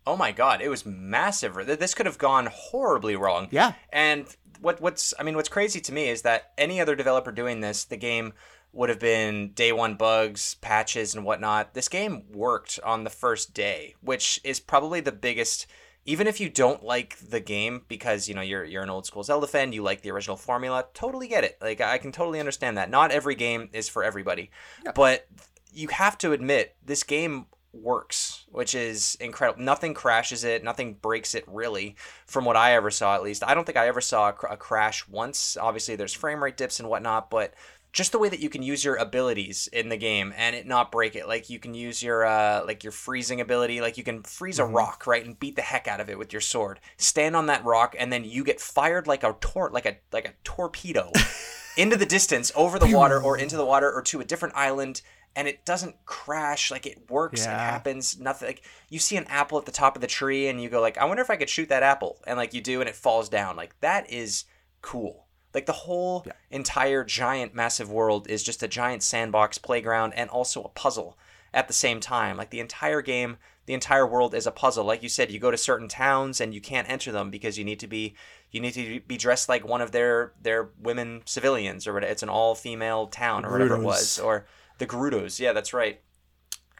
Oh my god, it was massive. This could have gone horribly wrong. Yeah. And what what's I mean what's crazy to me is that any other developer doing this, the game would have been day one bugs, patches and whatnot. This game worked on the first day, which is probably the biggest even if you don't like the game because you know you're you're an old school Zelda fan, you like the original formula, totally get it. Like I can totally understand that. Not every game is for everybody. But you have to admit this game works, which is incredible. Nothing crashes it, nothing breaks it really, from what I ever saw at least. I don't think I ever saw a, cr- a crash once. Obviously, there's frame rate dips and whatnot, but just the way that you can use your abilities in the game and it not break it. Like you can use your uh, like your freezing ability, like you can freeze a rock, right, and beat the heck out of it with your sword. Stand on that rock, and then you get fired like a tor- like a like a torpedo into the distance, over the water, or into the water, or to a different island. And it doesn't crash, like it works, it happens, nothing. Like you see an apple at the top of the tree, and you go like, I wonder if I could shoot that apple, and like you do, and it falls down. Like that is cool. Like the whole entire giant massive world is just a giant sandbox playground and also a puzzle at the same time. Like the entire game, the entire world is a puzzle. Like you said, you go to certain towns and you can't enter them because you need to be you need to be dressed like one of their their women civilians or whatever. It's an all female town or whatever it was or the Gerudos. Yeah, that's right.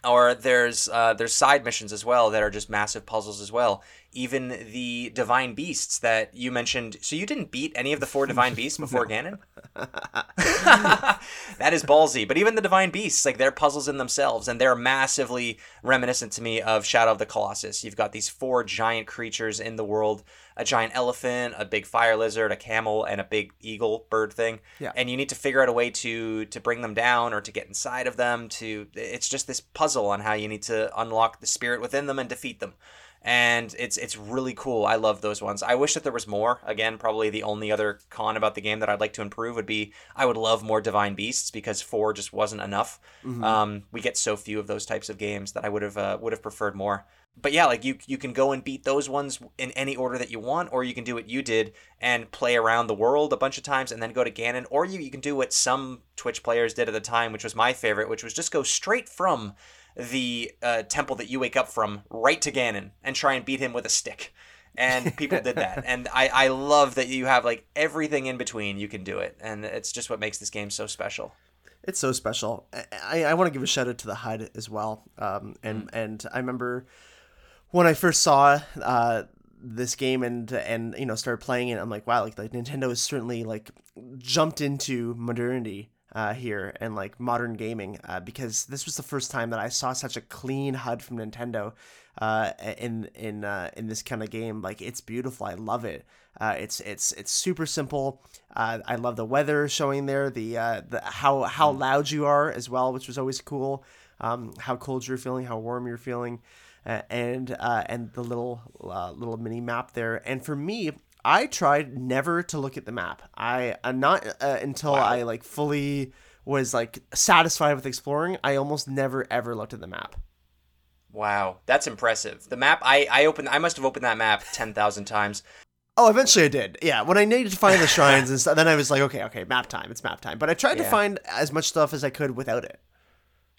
Or there's uh, there's side missions as well that are just massive puzzles as well. Even the divine beasts that you mentioned. So you didn't beat any of the four divine beasts before Ganon. that is ballsy. But even the divine beasts, like they're puzzles in themselves, and they're massively reminiscent to me of Shadow of the Colossus. You've got these four giant creatures in the world: a giant elephant, a big fire lizard, a camel, and a big eagle bird thing. Yeah. And you need to figure out a way to to bring them down or to get inside of them. To it's just this puzzle on how you need to unlock the spirit within them and defeat them and it's it's really cool. I love those ones. I wish that there was more. Again, probably the only other con about the game that I'd like to improve would be I would love more divine beasts because four just wasn't enough. Um, we get so few of those types of games that I would have uh, would have preferred more. But yeah, like you you can go and beat those ones in any order that you want, or you can do what you did and play around the world a bunch of times and then go to Ganon, or you you can do what some Twitch players did at the time, which was my favorite, which was just go straight from the uh, temple that you wake up from right to Ganon and try and beat him with a stick. And people did that. And I, I love that you have like everything in between, you can do it. And it's just what makes this game so special. It's so special. I, I want to give a shout out to the HUD as well. Um, and and I remember when I first saw uh, this game and and you know started playing it, I'm like, wow, like, like Nintendo has certainly like jumped into modernity uh, here and like modern gaming uh, because this was the first time that I saw such a clean HUD from Nintendo uh, in in uh, in this kind of game. Like it's beautiful. I love it. Uh, it's it's it's super simple. Uh, I love the weather showing there. The uh, the how how loud you are as well, which was always cool. Um, how cold you're feeling, how warm you're feeling, uh, and uh, and the little uh, little mini map there. And for me, I tried never to look at the map. I uh, not uh, until I like fully was like satisfied with exploring. I almost never ever looked at the map. Wow, that's impressive. The map, I, I opened, I must have opened that map 10,000 times. Oh, eventually I did. Yeah, when I needed to find the shrines and stuff, then I was like, okay, okay, map time. It's map time. But I tried to find as much stuff as I could without it.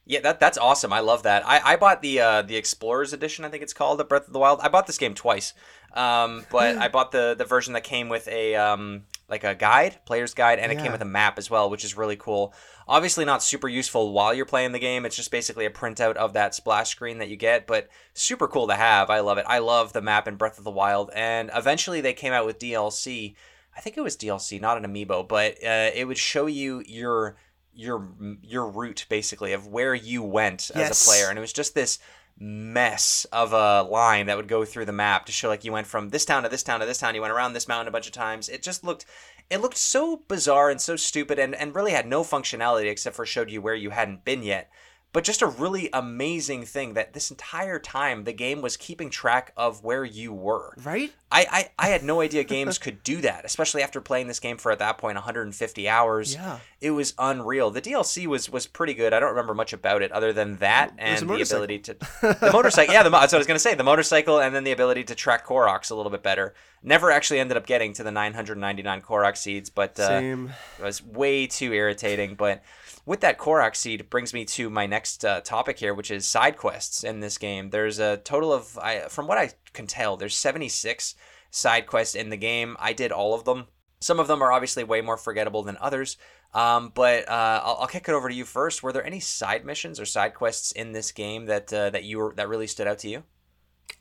Yeah, that that's awesome. I love that. I, I bought the uh, the Explorers Edition, I think it's called, of Breath of the Wild. I bought this game twice, um, but I bought the the version that came with a um, like a guide, player's guide, and it came with a map as well, which is really cool. Obviously, not super useful while you're playing the game. It's just basically a printout of that splash screen that you get, but super cool to have. I love it. I love the map in Breath of the Wild, and eventually they came out with DLC. I think it was DLC, not an amiibo, but uh, it would show you your your your route basically of where you went as a player, and it was just this mess of a line that would go through the map to show like you went from this town to this town to this town. You went around this mountain a bunch of times. It just looked it looked so bizarre and so stupid and, and really had no functionality except for showed you where you hadn't been yet. But just a really amazing thing that this entire time the game was keeping track of where you were. Right? I, I, I had no idea games could do that, especially after playing this game for at that point 150 hours. Yeah. It was unreal. The DLC was was pretty good. I don't remember much about it other than that and the ability to the motorcycle. Yeah, the, that's what I was gonna say. The motorcycle and then the ability to track Koroks a little bit better. Never actually ended up getting to the 999 Korok seeds, but uh, Same. it was way too irritating. But with that Korok seed, brings me to my next uh, topic here, which is side quests in this game. There's a total of, I, from what I can tell, there's 76 side quests in the game. I did all of them. Some of them are obviously way more forgettable than others. Um, but uh, I'll, I'll kick it over to you first. Were there any side missions or side quests in this game that uh, that you were that really stood out to you?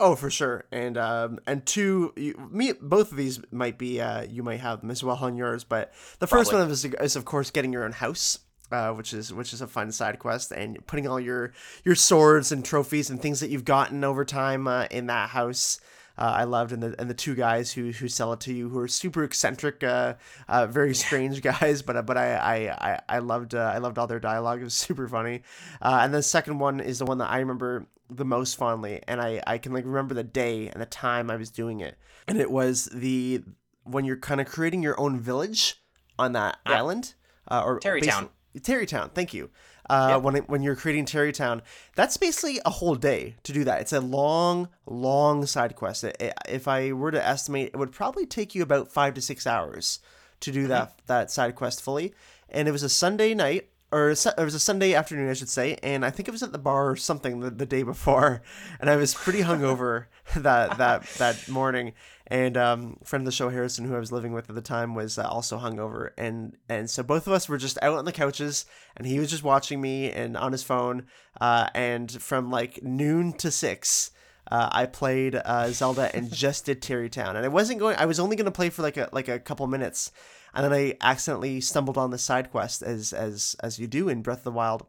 Oh, for sure. And um and two you, me both of these might be uh you might have them as well on yours, but the first Probably. one is, is of course getting your own house. Uh, which is which is a fun side quest, and putting all your your swords and trophies and things that you've gotten over time uh, in that house. uh, I loved, and the and the two guys who who sell it to you who are super eccentric, uh, uh, very strange guys, but but I I I, I loved uh, I loved all their dialogue. It was super funny. Uh, and the second one is the one that I remember the most fondly, and I I can like remember the day and the time I was doing it, and it was the when you're kind of creating your own village on that island, uh, or Tarrey Town. Terrytown, thank you. Uh, When it, when you're creating Tarrey Town, that's basically a whole day to do that. It's a long, long side quest. It- it- if I were to estimate, it would probably take you about five to six hours to do that that side quest fully. And it was a Sunday night, or it was a Sunday afternoon, I should say. And I think it was at the bar or something the, the day before, and I was pretty hungover that that that morning. And um, friend of the show Harrison, who I was living with at the time, was uh, also hungover, and and so both of us were just out on the couches, and he was just watching me and on his phone. Uh, and from like noon to six, uh, I played uh, Zelda and just did Tarrey Town, and I wasn't going. I was only going to play for like a like a couple minutes, and then I accidentally stumbled on the side quest as as as you do in Breath of the Wild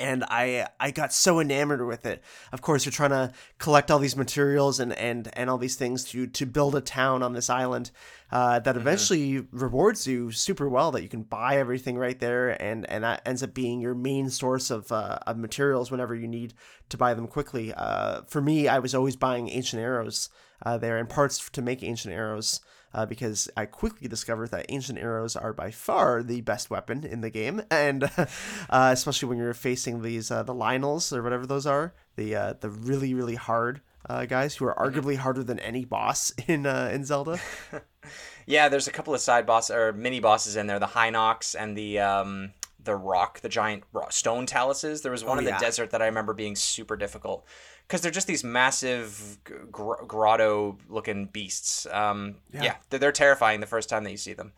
and I I got so enamored with it. Of course, you're trying to collect all these materials and and and all these things to to build a town on this island uh, that eventually rewards you super well. That you can buy everything right there, and and that ends up being your main source of uh, of materials whenever you need to buy them quickly. Uh, for me, I was always buying ancient arrows uh, there and parts to make ancient arrows uh, because I quickly discovered that ancient arrows are by far the best weapon in the game, and uh, especially when you're facing these uh, the Lynels or whatever those are, the uh, the really really hard uh, guys who are arguably harder than any boss in uh, in Zelda. Yeah, there's a couple of side boss or mini bosses in there. The Hinox and the um, the rock, the giant stone taluses. There was one Oh, in the yeah. desert that I remember being super difficult because they're just these massive gr- grotto looking beasts. Um, yeah, they're, they're terrifying the first time that you see them.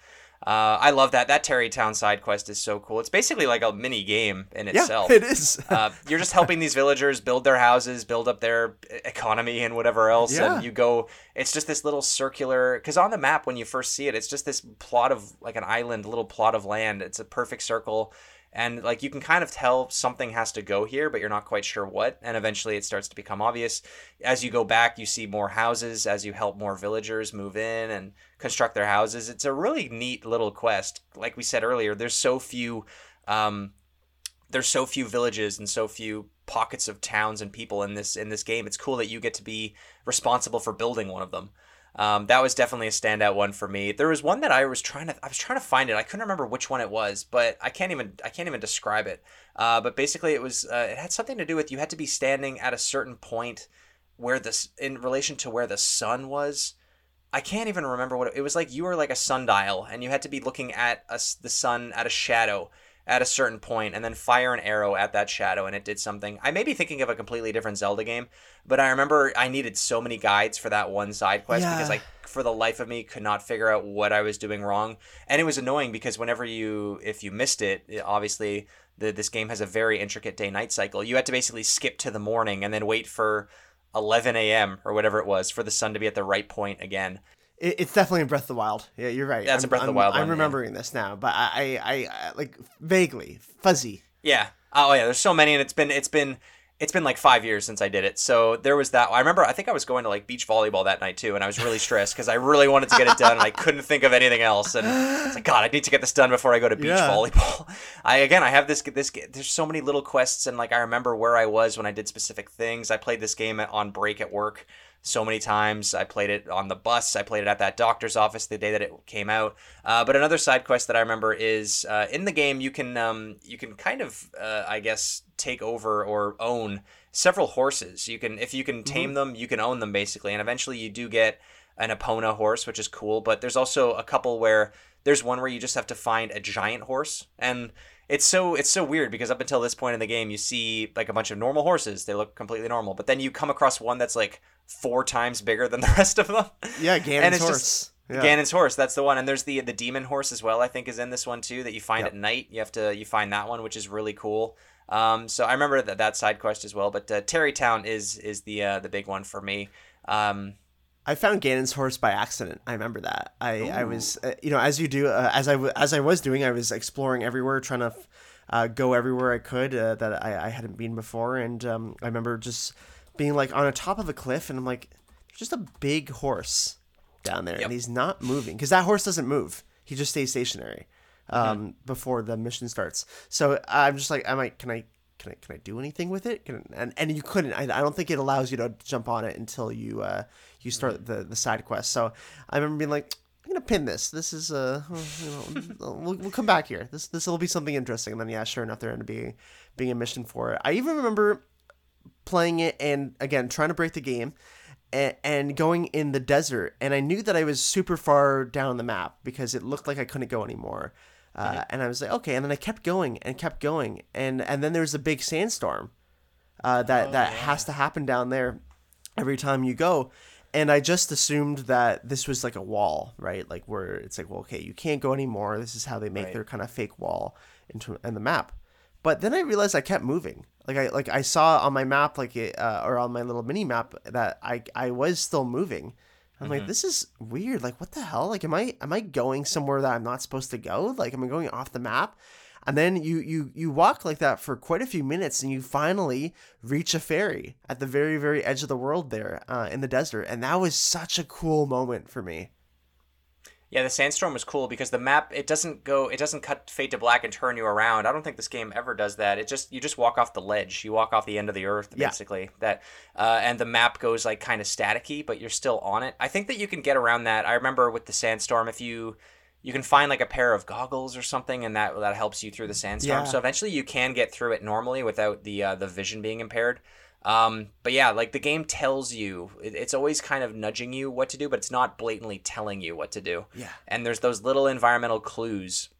Uh, I love that. That Tarrey Town side quest is so cool. It's basically like a mini game in itself. Yeah, it is. uh, you're just helping these villagers build their houses, build up their economy, and whatever else. Yeah. And you go. It's just this little circular. Because on the map, when you first see it, it's just this plot of like an island, little plot of land. It's a perfect circle, and like you can kind of tell something has to go here, but you're not quite sure what. And eventually, it starts to become obvious. As you go back, you see more houses. As you help more villagers move in and construct their houses, it's a really neat little quest. Like we said earlier, there's so few. Um, there's so few villages and so few pockets of towns and people in this in this game. It's cool that you get to be responsible for building one of them. Um, that was definitely a standout one for me. There was one that I was trying to I was trying to find it. I couldn't remember which one it was, but I can't even I can't even describe it. Uh, but basically, it was uh, it had something to do with you had to be standing at a certain point where this in relation to where the sun was. I can't even remember what it, it was like. You were like a sundial, and you had to be looking at a the sun at a shadow at a certain point, and then fire an arrow at that shadow, and it did something. I may be thinking of a completely different Zelda game, but I remember I needed so many guides for that one side quest because Yeah. I, for the life of me, could not figure out what I was doing wrong, and it was annoying because whenever you, if you missed it, it- obviously the this game has a very intricate day night cycle. You had to basically skip to the morning and then wait for 11 a.m. or whatever it was for the sun to be at the right point again. It, it's definitely in Breath of the Wild. Yeah, you're right. That's a I'm- Breath of the I'm- Wild I'm one, yeah. remembering this now, but I, I, I, I like vaguely fuzzy. Yeah. Oh yeah. There's so many, and it's been it's been it's been like five years since I did it. So there was that. I remember. I think I was going to like beach volleyball that night too, and I was really stressed because I really wanted to get it done, and I couldn't think of anything else. And it's like God, I need to get this done before I go to beach Yeah. volleyball. I again, I have this this. There's so many little quests, and like I remember where I was when I did specific things. I played this game on break at work so many times. I played it on the bus. I played it at that doctor's office the day that it came out. Uh, but another side quest that I remember is uh, in the game you can um, you can kind of uh, I guess take over or own several horses. You can if you can tame them, you can own them basically, and eventually you do get an Epona horse, which is cool. But there's also a couple where there's one where you just have to find a giant horse and it's so it's so weird because up until this point in the game you see like a bunch of normal horses. They look completely normal. But then you come across one that's like four times bigger than the rest of them. Yeah, and Ganon's it's horse. just yeah. Ganon's horse that's the one. And there's the the demon horse as well I think is in this one too that you find Yep. at night. You have to you find that one which is really cool. Um, so I remember that that side quest as well. But uh, Tarrey Town is is the uh, the big one for me. Um, I found Ganon's horse by accident. I remember that. I, I was, uh, you know, as you do, uh, as I w- as I was doing, I was exploring everywhere, trying to uh, go everywhere I could uh, that I, I hadn't been before, and um, I remember just being like on a top of a cliff, and I'm like, just a big horse down there, Yep. and he's not moving because that horse doesn't move. He just stays stationary um, Mm-hmm. before the mission starts. So I'm just like, am I? Can I? Can I? Can I do anything with it? Can, and and you couldn't. I, I don't think it allows you to jump on it until you uh, you start Mm-hmm. the the side quest. So I remember being like. I'm gonna pin this. This is uh, you know, we'll, we'll come back here. This this will be something interesting. And then yeah, sure enough, there ended up being being a mission for it. I even remember playing it and again trying to break the game and, and going in the desert and i knew that i was super far down the map because it looked like i couldn't go anymore uh, and i was like okay and then i kept going and kept going and and then there's a big sandstorm uh, that that has to happen down there every time you go and i just assumed that this was like a wall right like where it's like well okay you can't go anymore this is how they make Right. their kind of fake wall into in the map but then I realized I kept moving. Like I like I saw on my map, like it, uh, or on my little mini map, that I I was still moving. I'm like, this is weird. Like, what the hell? Like, am I am I going somewhere that I'm not supposed to go? Like, am I going off the map? And then you you you walk like that for quite a few minutes, and you finally reach a ferry at the very very edge of the world there uh, in the desert, and that was such a cool moment for me. Yeah, the sandstorm was cool because the map it doesn't go it doesn't cut fade to black and turn you around. I don't think this game ever does that. It just you just walk off the ledge. You walk off the end of the earth Yeah. basically. That uh, and the map goes like kind of staticky, but you're still on it. I think that you can get around that. I remember with the sandstorm if you you can find like a pair of goggles or something and that that helps you through the sandstorm. Yeah. So eventually you can get through it normally without the uh, the vision being impaired. Um, but yeah, like the game tells you, it, it's always kind of nudging you what to do, but it's not blatantly telling you what to do. Yeah. And there's those little environmental clues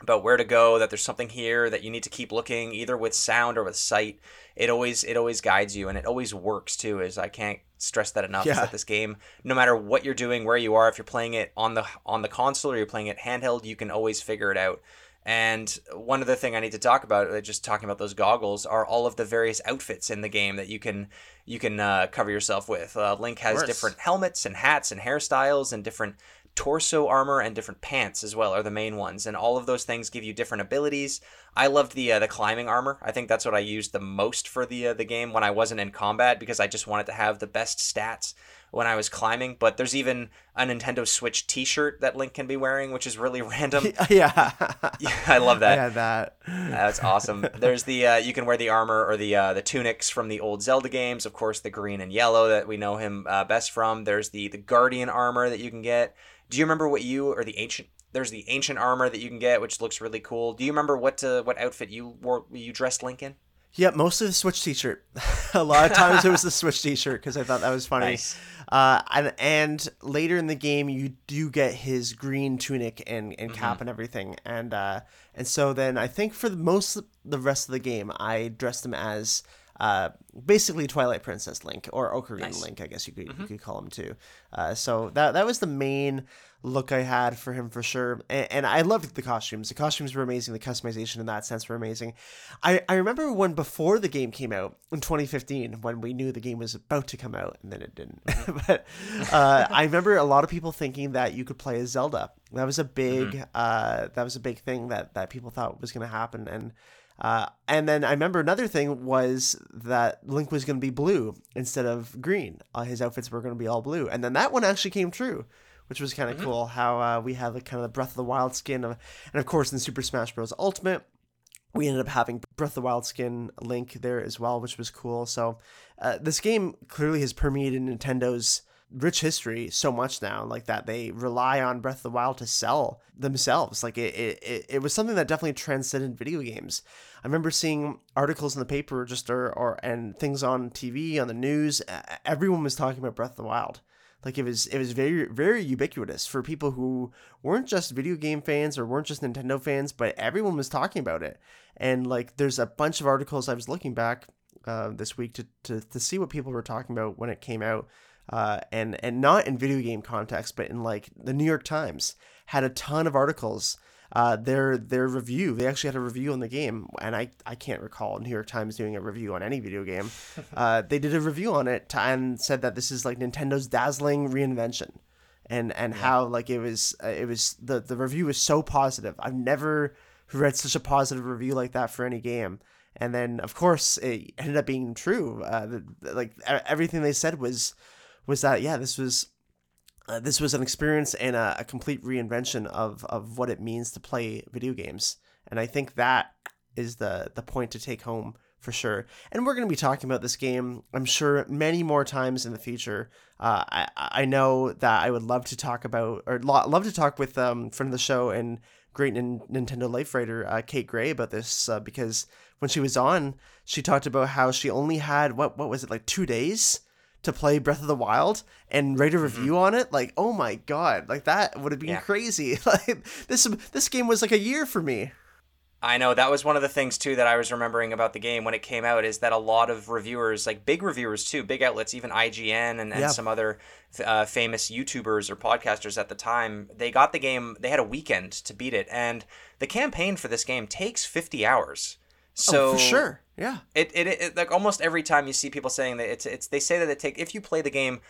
about where to go, that there's something here that you need to keep looking, either with sound or with sight. It always it always guides you, and it always works too. Is I can't stress that enough. Is Yeah. that this game, no matter what you're doing, where you are, if you're playing it on the on the console or you're playing it handheld, you can always figure it out. And one other thing I need to talk about, uh, just talking about those goggles, are all of the various outfits in the game that you can you can uh, cover yourself with. Uh, Link has different helmets and hats and hairstyles and different torso armor and different pants as well are the main ones, and all of those things give you different abilities. I loved the uh, the climbing armor. I think that's what I used the most for the uh, the game when I wasn't in combat because I just wanted to have the best stats when I was climbing. But there's even a Nintendo Switch T-shirt that Link can be wearing, which is really random. yeah, Yeah, I love that. Had that. That's awesome. There's the uh, you can wear the armor or the uh, the tunics from the old Zelda games. Of course, the green and yellow that we know him uh, best from. There's the the Guardian armor that you can get. Do you remember what you or the ancient? There's the ancient armor that you can get, which looks really cool. Do you remember what uh, what outfit you wore? You dressed Link in? Yep, mostly the Switch T-shirt. a lot of times it was the Switch T-shirt because I thought that was funny. Nice. Uh, and and later in the game, you do get his green tunic and, and cap and everything, and uh, and so then I think for the most the rest of the game, I dressed him as uh, basically Twilight Princess Link or Ocarina Nice. Link, I guess you could you could call him too. Uh, so that that was the main look I had for him for sure, and, and I loved the costumes. The costumes were amazing. The customization in that sense were amazing. I I remember when before the game came out in 2015 when we knew the game was about to come out and then it didn't. but uh, I remember a lot of people thinking that you could play as Zelda. That was a big uh, that was a big thing that that people thought was going to happen and. Uh, and then I remember another thing was that Link was going to be blue instead of green. Uh, his outfits were going to be all blue, and then that one actually came true, which was kind of cool. How uh, we had the kind of the Breath of the Wild skin, of, and of course in Super Smash Bros. Ultimate, we ended up having Breath of the Wild skin Link there as well, which was cool. So uh, this game clearly has permeated Nintendo's rich history so much now, like that they rely on Breath of the Wild to sell themselves. Like it, it, it, was something that definitely transcended video games. I remember seeing articles in the paper, just or, or and things on TV, on the news. Everyone was talking about Breath of the Wild. Like it was, it was very, very ubiquitous for people who weren't just video game fans or weren't just Nintendo fans, but everyone was talking about it. And like, there's a bunch of articles I was looking back uh, this week to, to to see what people were talking about when it came out, uh, and and not in video game context, but in like the New York Times had a ton of articles. Uh, their their review, they actually had a review on the game, and I, I can't recall New York Times doing a review on any video game. uh, they did a review on it and said that this is like Nintendo's dazzling reinvention, and and how like it was uh, it was the the review was so positive. I've never read such a positive review like that for any game. And then of course it ended up being true. Uh, the, the- like everything they said was was that yeah, this was uh, this was an experience and a, a complete reinvention of of what it means to play video games, and I think that is the the point to take home for sure. And we're going to be talking about this game, I'm sure, many more times in the future. Uh, I I know that I would love to talk about or lo- love to talk with um friend of the show and great Nin- Nintendo life writer uh, Kate Gray about this uh, because when she was on, she talked about how she only had what what was it like two days to play Breath of the Wild and write a review on it. Like, oh my god, like that would have been Yeah. crazy. Like this this game was like a year for me. I know that was one of the things too that I was remembering about the game when it came out is that a lot of reviewers, like big reviewers too, big outlets, even IGN and, and Yeah. some other uh, famous YouTubers or podcasters at the time, they got the game. They had a weekend to beat it, and the campaign for this game takes fifty hours. So oh, for sure, yeah. it, it, it like almost every time you see people saying that it's it's they say that it take if you play the game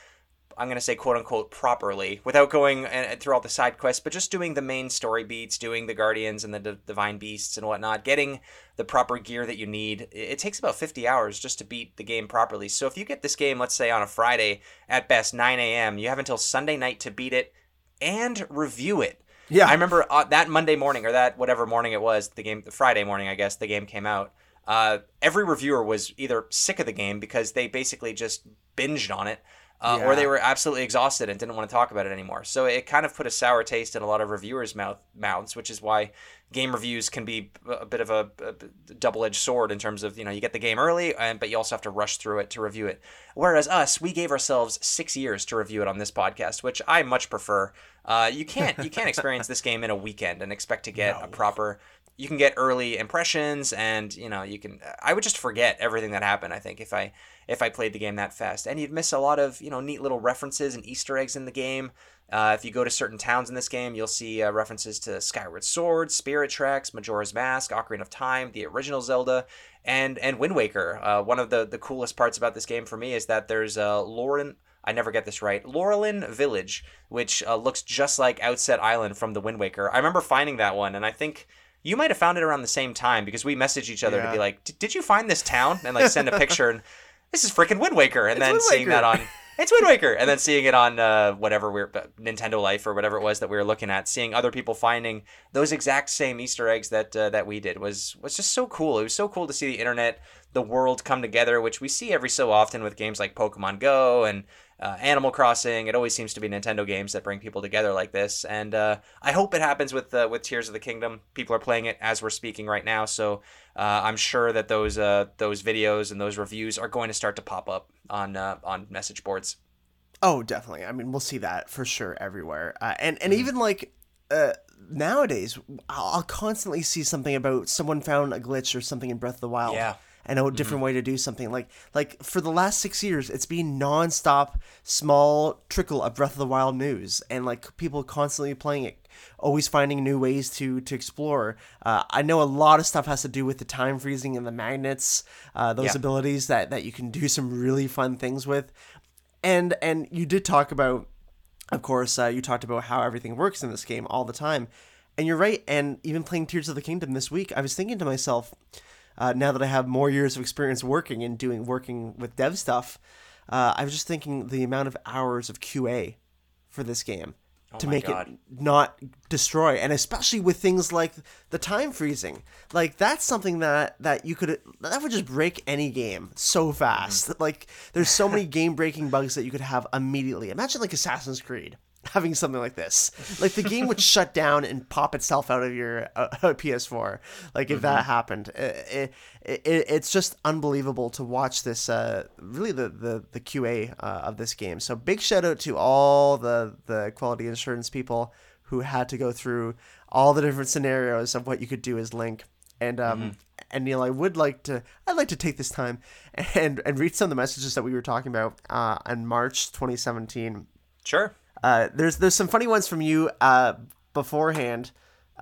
I'm gonna say quote unquote properly without going uh, through all the side quests, but just doing the main story beats, doing the guardians and the D- divine beasts and whatnot, getting the proper gear that you need. It, it takes about 50 hours just to beat the game properly. So if you get this game, let's say on a Friday at best 9 a.m., you have until Sunday night to beat it and review it. Yeah. I remember uh, that Monday morning or that whatever morning it was, the game, the Friday morning, I guess, the game came out. Uh, every reviewer was either sick of the game because they basically just binged on it, uh, or they were absolutely exhausted and didn't want to talk about it anymore. So it kind of put a sour taste in a lot of reviewers' mouth, mouths, which is why game reviews can be a bit of a, a double-edged sword in terms of you know you get the game early, and but you also have to rush through it to review it. Whereas us, we gave ourselves six years to review it on this podcast, which I much prefer. Uh, you can't you can't experience this game in a weekend and expect to get a proper. You can get early impressions, and you know you can. I would just forget everything that happened. I think if I if I played the game that fast, and you'd miss a lot of you know neat little references and Easter eggs in the game. Uh, if you go to certain towns in this game, you'll see uh, references to Skyward Sword, Spirit Tracks, Majora's Mask, Ocarina of Time, the original Zelda, and and Wind Waker. Uh, one of the the coolest parts about this game for me is that there's uh, Lauren. I never get this right. Laurelin Village, which uh, looks just like Outset Island from the Wind Waker. I remember finding that one, and I think you might have found it around the same time because we messaged each other to be like, "Did you find this town?" and like send a picture, and this is freaking Wind Waker, and then Wind seeing that on it's Wind Waker, and then seeing it on uh, whatever we're Nintendo Life or whatever it was that we were looking at, seeing other people finding those exact same Easter eggs that uh, that we did was was just so cool. It was so cool to see the internet, the world come together, which we see every so often with games like Pokemon Go and uh, Animal Crossing. It always seems to be Nintendo games that bring people together like this, and uh, I hope it happens with uh, with Tears of the Kingdom. People are playing it as we're speaking right now, so uh, I'm sure that those uh, those videos and those reviews are going to start to pop up on uh, on message boards. Oh, definitely. I mean, we'll see that for sure everywhere. Uh, and Mm-hmm. and even like uh, nowadays, I'll, I'll constantly see something about someone found a glitch or something in Breath of the Wild. Yeah. And a different way to do something like like for the last six years, it's been nonstop, small trickle of Breath of the Wild news, and like people constantly playing it, always finding new ways to to explore. Uh, I know a lot of stuff has to do with the time freezing and the magnets, uh, those Yeah. abilities that that you can do some really fun things with and and you did talk about of course uh, you talked about how everything works in this game all the time and you're right and even playing tears of the kingdom this week i was thinking to myself uh, now that i have more years of experience working and doing working with dev stuff uh, i was just thinking the amount of hours of qa for this game to Oh my make God. it not destroy and especially with things like the time freezing like that's something that that you could that would just break any game so fast Mm-hmm. like there's so many game breaking bugs that you could have immediately imagine like assassin's creed having something like this. Like the game would shut down and pop itself out of your uh, ps4 like if Mm-hmm. that happened it, it, it, it's just unbelievable to watch this uh really the the, the qa uh, of this game. So big shout out to all the the quality assurance people who had to go through all the different scenarios of what you could do as link. And um and Neil, I would like to I'd like to take this time and and read some of the messages that we were talking about uh, in March 2017 Sure. Uh, there's there's some funny ones from you uh, beforehand,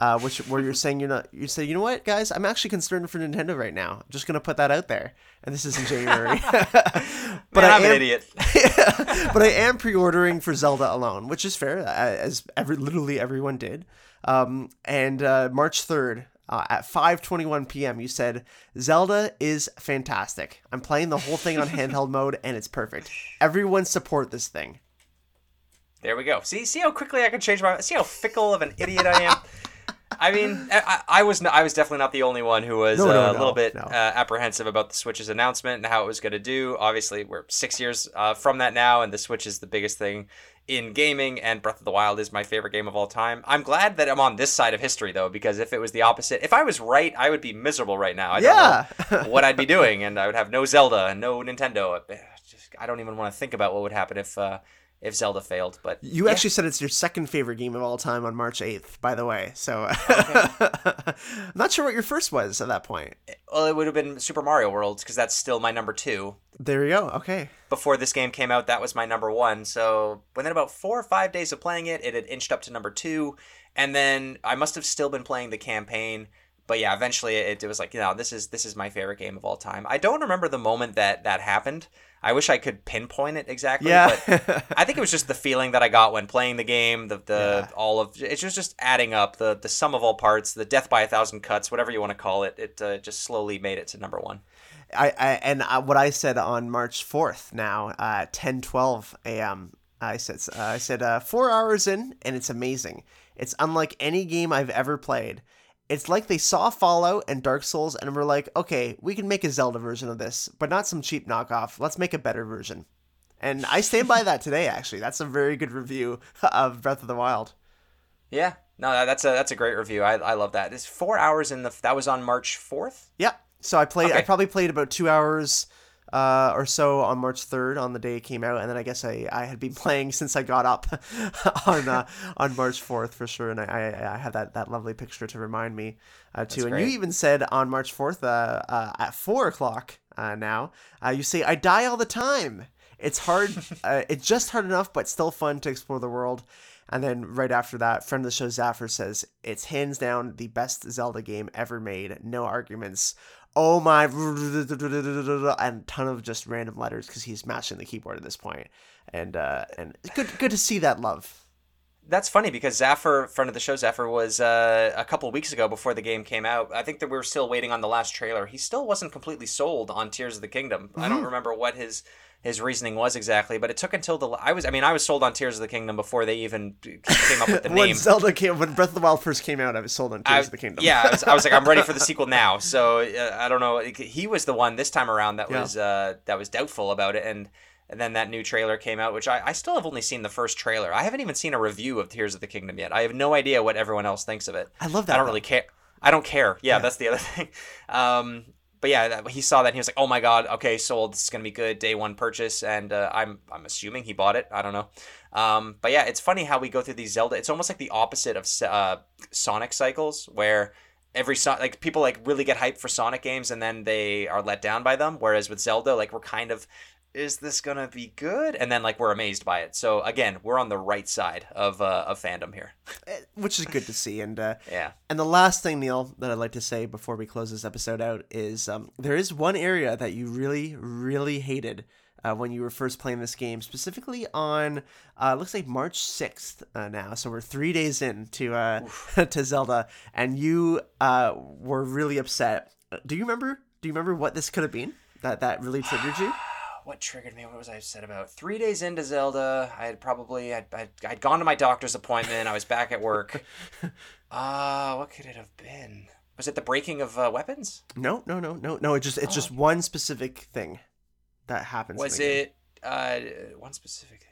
uh, which where you're saying you're not. You say, you know what, guys, I'm actually concerned for Nintendo right now. I'm just gonna put that out there, and this is in January. but Man, I I'm an idiot. but I am pre-ordering for Zelda alone, which is fair, uh, as every literally everyone did. Um, and uh, March third, uh, at 5:21 p.m. You said Zelda is fantastic. I'm playing the whole thing on handheld mode and it's perfect. Everyone support this thing. There we go. See, see how quickly I can change my. See how fickle of an idiot I am. I mean, I, I was I was definitely not the only one who was No, no, uh, a no, little bit uh, apprehensive about the Switch's announcement and how it was going to do. Obviously, we're six years uh, from that now, and the Switch is the biggest thing in gaming. And Breath of the Wild is my favorite game of all time. I'm glad that I'm on this side of history though, because if it was the opposite, if I was right, I would be miserable right now. I Yeah. don't know what I'd be doing, and I would have no Zelda and no Nintendo. Just, I don't even want to think about what would happen if uh, if Zelda failed. But You yeah. actually said it's your second favorite game of all time on March 8th, by the way. So oh, I'm not sure what your first was at that point. Eh, well, it would have been Super Mario World because that's still my number two. There you go. Okay. Before this game came out, that was my number one. So within about four or five days of playing it, it had inched up to number two. And then I must have still been playing the campaign. But yeah, eventually it, it was like, you know, this is this is my favorite game of all time. I don't remember the moment that that happened. I wish I could pinpoint it exactly. Yeah. But I think it was just the feeling that I got when playing the game. The the Yeah. all of it's just just adding up the the sum of all parts, the death by a thousand cuts, whatever you want to call it. It uh, just slowly made it to number one. I, I and I, what I said on March 4th now, uh, 10 12 a.m. I said uh, I said uh, four hours in, and it's amazing. It's unlike any game I've ever played. It's like they saw Fallout and Dark Souls and were like, okay, we can make a Zelda version of this, but not some cheap knockoff. Let's make a better version. And I stand by that today. Actually, that's a very good review of Breath of the Wild. Yeah, no, that's a that's a great review. I, I love that. It's four hours in the that was on March fourth. Yeah. So I played. I probably played about two hours uh, or so on March third on the day it came out, and then I guess I, I had been playing since I got up on uh, on March fourth for sure, and I, I I have that, that lovely picture to remind me uh, too. And you even said on March fourth uh, uh, at four o'clock uh, now, uh, you say I die all the time. It's hard. uh, it's just hard enough, but still fun to explore the world. And then right after that, friend of the show Zaffer says it's hands down the best Zelda game ever made. No arguments. Oh my, and ton of just random letters because he's mashing the keyboard at this point. And uh, and good good to see that love. That's funny because Zaffer, friend of the show, Zaffer was uh, a couple weeks ago before the game came out. I think that we were still waiting on the last trailer. He still wasn't completely sold on Tears of the Kingdom. I Mm-hmm. don't remember what his his reasoning was exactly, but it took until the I was I mean I was sold on Tears of the Kingdom before they even came up with the when name. Zelda came, when Breath of the Wild first came out, I was sold on Tears I, of the Kingdom. Yeah, I was, I was like, I'm ready for the sequel now. So uh, I don't know. He was the one this time around that Yeah. was uh, that was doubtful about it, and and then that new trailer came out, which I, I still have only seen the first trailer. I haven't even seen a review of Tears of the Kingdom yet. I have no idea what everyone else thinks of it. I love that, I don't though. really care. I don't care. Yeah, that's the other thing. Um, but yeah, he saw that and he was like, "Oh my god, okay, sold. This is gonna be good. Day one purchase." And uh, I'm I'm assuming he bought it. I don't know. Um, but yeah, it's funny how we go through these Zelda. It's almost like the opposite of uh, Sonic cycles, where every so- like people like really get hyped for Sonic games and then they are let down by them. Whereas with Zelda, like we're kind of is this gonna be good? And then like we're amazed by it. So again, we're on the right side of uh, of fandom here. which is good to see. And uh, Yeah. And the last thing, Neil, that I'd like to say before we close this episode out is um, there is one area that you really, really hated uh, when you were first playing this game, specifically on uh, looks like March sixth uh, now. So we're three days in to uh, to Zelda, and you uh, were really upset. Do you remember? Do you remember what this could have been? That that really triggered you? What triggered me? What was I upset about? Three days into Zelda, I had probably I'd, I'd, I'd gone to my doctor's appointment. I was back at work. Uh, what could it have been? Was it the breaking of uh, weapons? No, no, no, no, no. It just it's just one specific thing that happens. Was it uh, one specific thing?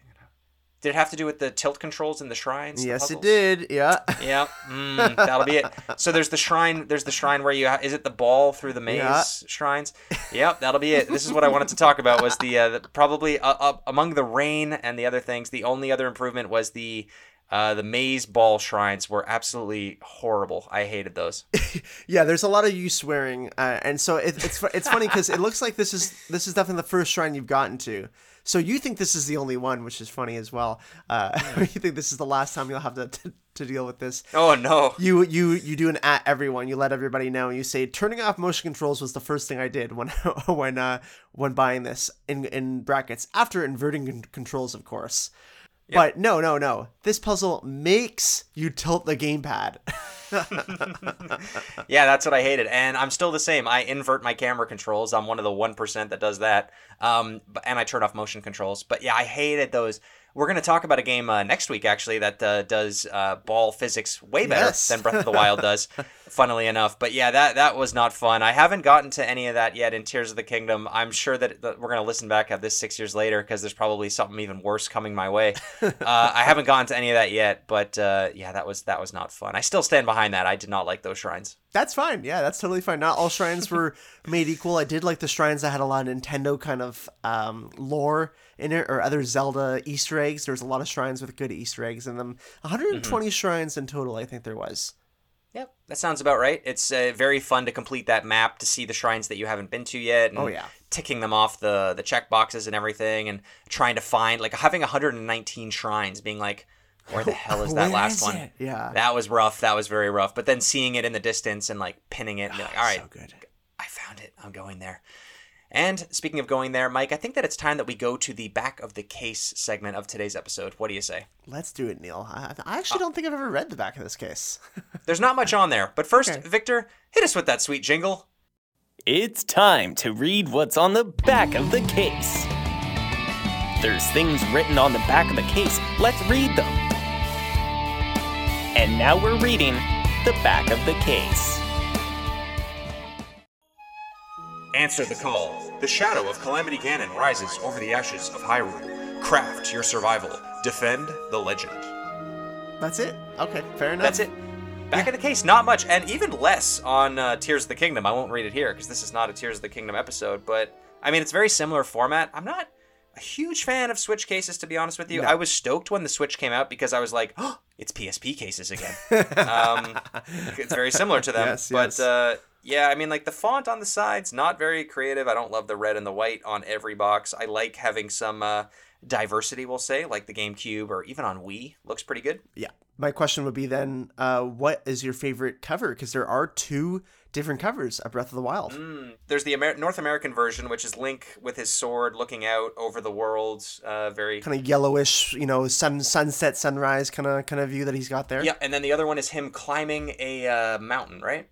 Did it have to do with the tilt controls in the shrines? the Yes, it did. Yeah. Yeah, mm, that'll be it. So there's the shrine. There's the shrine where you ha- is it the ball through the maze Yeah. shrines? Yep, that'll be it. This is what I wanted to talk about. Was the, uh, the probably uh, uh, among the rain and the other things, the only other improvement was the uh, the maze ball shrines were absolutely horrible. I hated those. Yeah, there's a lot of you swearing, uh, and so it, it's it's funny because it looks like this is this is definitely the first shrine you've gotten to. So you think this is the only one, which is funny as well. Uh, you think this is the last time you'll have to, to, to deal with this. Oh no. You you you do an at everyone. You let everybody know. You say turning off motion controls was the first thing I did when when uh, when buying this in in brackets after inverting controls, of course. But no, no, no. This puzzle makes you tilt the gamepad. yeah, that's what I hated, and I'm still the same. I invert my camera controls. I'm one of the one percent that does that. Um, and I turn off motion controls. But yeah, I hated those. We're gonna talk about a game uh, next week actually that uh, does uh, ball physics way better Yes. than Breath of the Wild does. funnily enough, but yeah, that that was not fun. I haven't gotten to any of that yet in Tears of the Kingdom. I'm sure that, that we're gonna listen back at this six years later because there's probably something even worse coming my way. uh, I haven't gotten to any of that yet, but uh, yeah, that was that was not fun. I still stand behind that. I did not like those shrines. That's fine. Yeah, that's totally fine. Not all shrines were made equal. I did like the shrines that had a lot of Nintendo kind of um, lore in it, or other Zelda Easter eggs. There was a lot of shrines with good Easter eggs in them. 120 shrines in total, I think there was. Yep, that sounds about right. It's uh, very fun to complete that map to see the shrines that you haven't been to yet. And Oh, yeah. ticking them off the the check boxes and everything, and trying to find like having 119 shrines, being like, where the hell is that last is one? it? Yeah. that was rough. That was very rough. But then seeing it in the distance and like pinning it, and be like, oh, all right, So good. I found it. I'm going there. And speaking of going there, Mike, I think that it's time that we go to the back of the case segment of today's episode. What do you say? Let's do it, Neil. I, I uh, actually don't think I've ever read the back of this case. There's not much on there, but first, Okay. Victor, hit us with that sweet jingle. It's time to read what's on the back of the case. There's things written on the back of the case. Let's read them. And now we're reading the back of the case. Answer the call. The shadow of Calamity Ganon rises over the ashes of Hyrule. Craft your survival. Defend the legend. That's it. Okay, fair enough. That's it. Back of the case, not much, and even less on uh, Tears of the Kingdom. I won't read it here because this is not a Tears of the Kingdom episode, but I mean, it's very similar format. I'm not a huge fan of Switch cases, to be honest with you. I was stoked when the Switch came out because I was like, oh, it's PSP cases again. um, it's very similar to them. Yes, but yes. Uh, yeah, I mean, like the font on the sides, not very creative. I don't love the red and the white on every box. I like having some uh, diversity, we'll say, like the GameCube or even on Wii. Looks pretty good. Yeah. My question would be then, uh, what is your favorite cover? Because there are two different covers of Breath of the Wild. Mm. There's the Amer- North American version, which is Link with his sword looking out over the world. Uh, very. Kind of yellowish, you know, sun sunset sunrise kind of kind of view that he's got there. Yeah, and then the other one is him climbing a uh, mountain, right?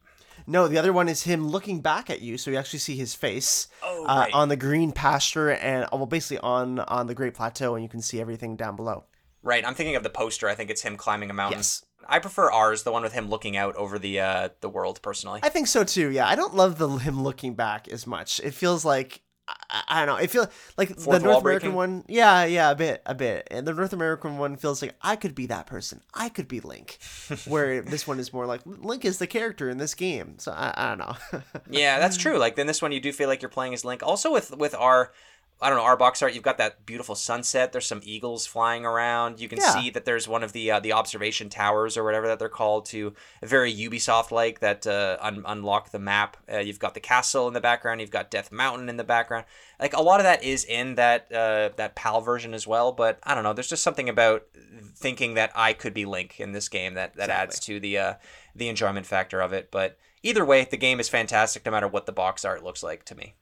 No, the other one is him looking back at you, so you actually see his face Oh, uh, right. on the green pasture and well, basically on on the Great Plateau, and you can see everything down below. Right. I'm thinking of the poster. I think it's him climbing a mountain. Yes. I prefer ours, the one with him looking out over the uh, the world. Personally, I think so too. Yeah, I don't love the him looking back as much. It feels like I, I don't know. It feels like Fourth the North American breaking? one. Yeah, yeah, a bit, a bit. And the North American one feels like I could be that person. I could be Link. Where this one is more like Link is the character in this game. So I, I don't know. yeah, that's true. Like then this one, you do feel like you're playing as Link. Also with with our. I don't know our box art. You've got that beautiful sunset. There's some eagles flying around. You can Yeah. see that there's one of the uh, the observation towers or whatever that they're called to very Ubisoft like that uh, un- unlock the map. Uh, you've got the castle in the background. You've got Death Mountain in the background. Like a lot of that is in that uh, that PAL version as well. But I don't know. There's just something about thinking that I could be Link in this game that that adds to the uh, the enjoyment factor of it. But either way, the game is fantastic no matter what the box art looks like to me.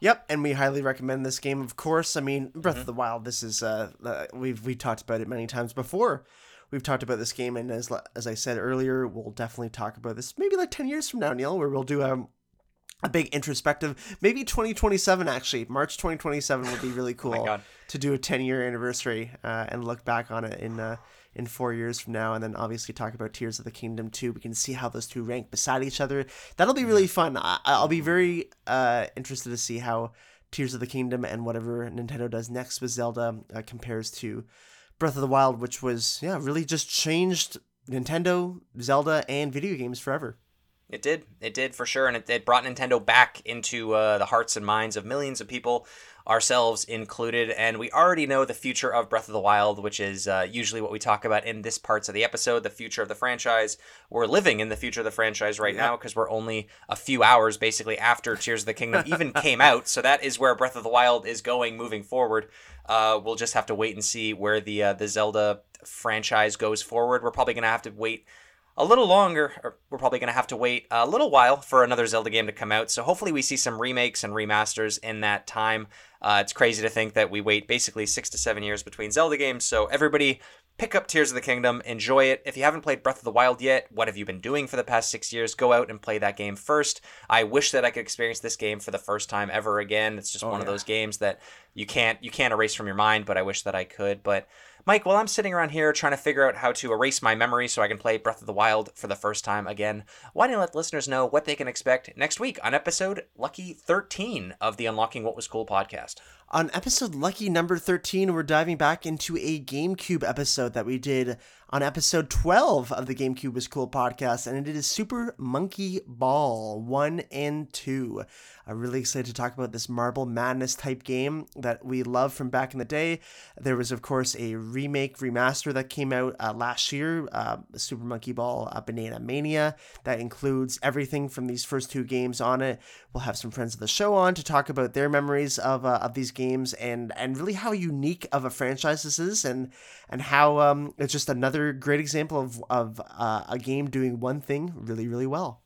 Yep, and we highly recommend this game. Of course, I mean Breath Mm-hmm. of the Wild. This is uh, we've we talked about it many times before. We've talked about this game, and as as I said earlier, we'll definitely talk about this maybe like ten years from now, Neil, where we'll do a a big introspective, maybe twenty twenty seven. Actually, March twenty twenty seven would be really cool Oh to do a ten year anniversary uh, and look back on it in. Uh, in four years from now, and then obviously talk about Tears of the Kingdom too. We can see how those two rank beside each other. That'll be really fun. I, I'll be very uh, interested to see how Tears of the Kingdom and whatever Nintendo does next with Zelda uh, compares to Breath of the Wild, which was yeah really just changed Nintendo, Zelda, and video games forever. It did. It did for sure, and it, it brought Nintendo back into uh, the hearts and minds of millions of people, ourselves included. And we already know the future of Breath of the Wild, which is uh, usually what we talk about in this parts of the episode. The future of the franchise. We're living in the future of the franchise right now because we're only a few hours basically after Tears of the Kingdom even came out. So that is where Breath of the Wild is going moving forward. Uh, we'll just have to wait and see where the uh, the Zelda franchise goes forward. We're probably gonna have to wait a little longer. Or we're probably going to have to wait a little while for another Zelda game to come out. So hopefully we see some remakes and remasters in that time. Uh, it's crazy to think that we wait basically six to seven years between Zelda games. So everybody pick up Tears of the Kingdom, enjoy it. If you haven't played Breath of the Wild yet, what have you been doing for the past six years? Go out and play that game first. I wish that I could experience this game for the first time ever again. It's just Oh, one of those games that you can't you can't erase from your mind, but I wish that I could. But Mike, while I'm sitting around here trying to figure out how to erase my memory so I can play Breath of the Wild for the first time again, why don't you let listeners know what they can expect next week on episode Lucky 13 of the Unlocking What Was Cool podcast? On episode lucky number 13, we're diving back into a GameCube episode that we did on episode 12 of the GameCube is Cool podcast, and it is Super Monkey Ball 1 and 2. I'm really excited to talk about this Marble Madness type game that we love from back in the day. There was, of course, a remake, remaster that came out uh, last year, uh, Super Monkey Ball uh, Banana Mania, that includes everything from these first two games on it. We'll have some friends of the show on to talk about their memories of, uh, of these games and, and really how unique of a franchise this is and and how um, it's just another great example of, of uh, a game doing one thing really, really well.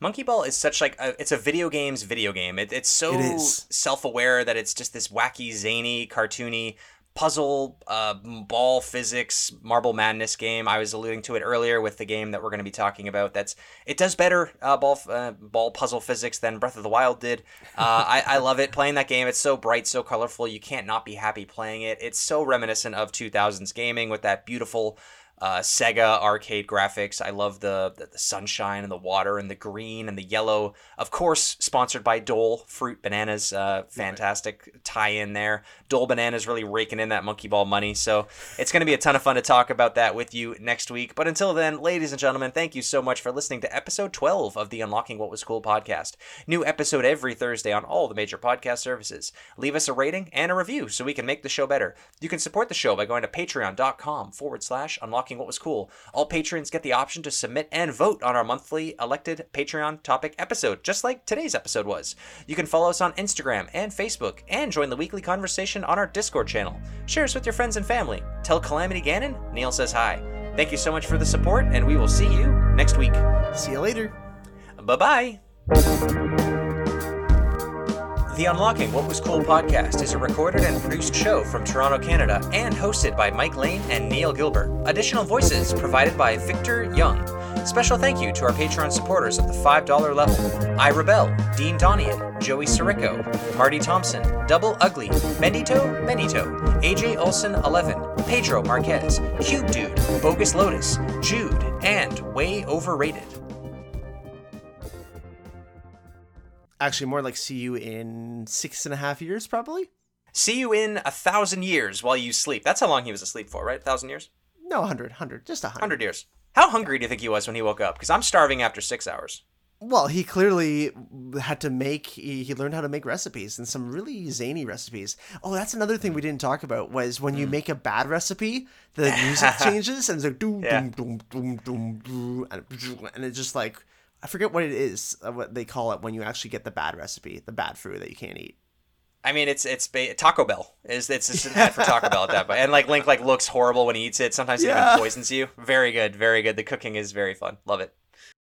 Monkey Ball is such like a, it's a video game's video game. It, it's so It self-aware that it's just this wacky, zany, cartoony puzzle, uh, ball physics, marble madness game. I was alluding to it earlier with the game that we're going to be talking about. That's it does better uh, ball uh, ball puzzle physics than Breath of the Wild did. Uh, I, I love it playing that game. It's so bright, so colorful. You can't not be happy playing it. It's so reminiscent of 2000s gaming with that beautiful uh, Sega arcade graphics. I love the, the the sunshine and the water and the green and the yellow. Of course, sponsored by Dole fruit bananas. Uh, fantastic tie in there. Dole bananas really raking in that monkey ball money. So it's going to be a ton of fun to talk about that with you next week. But until then, ladies and gentlemen, thank you so much for listening to episode 12 of the Unlocking What Was Cool podcast. New episode every Thursday on all the major podcast services. Leave us a rating and a review so we can make the show better. You can support the show by going to patreon.com forward slash unlocking what was cool. All patrons get the option to submit and vote on our monthly elected Patreon topic episode, just like today's episode was. You can follow us on Instagram and Facebook and join the weekly conversation on our Discord channel. Share us with your friends and family. Tell Calamity Ganon Neil says hi. Thank you so much for the support, and we will see you next week. See you later. Bye bye. The Unlocking What Was Cool podcast is a recorded and produced show from Toronto, Canada, and hosted by Mike Lane and Neil Gilbert. Additional voices provided by Victor Young. Special thank you to our Patreon supporters at the $5 level I Rebel, Dean Donian, Joey Sirico, Marty Thompson, Double Ugly, Bendito Benito, AJ Olson 11, Pedro Marquez, Cube Dude, Bogus Lotus, Jude, and Way Overrated. Actually, more like see you in six and a half years, probably. See you in a thousand years while you sleep. That's how long he was asleep for, right? A thousand years? No, 100, 100, just a 100. Hundred years. How hungry do you think he was when he woke up? Because I'm starving after six hours. Well, he clearly had to make. He, learned how to make recipes and some really zany recipes. Oh, that's another thing we didn't talk about was when you mm. make a bad recipe, the music changes and it's like doom Yeah. doom doom doom doom doom, and it's just like I forget what it is, uh, what they call it when you actually get the bad recipe, the bad food that you can't eat. I mean, it's it's ba- Taco Bell is it's just an ad for Taco Bell at that point. and like Link like looks horrible when he eats it. Sometimes Yeah. even poisons you. Very good, very good. The cooking is very fun. Love it.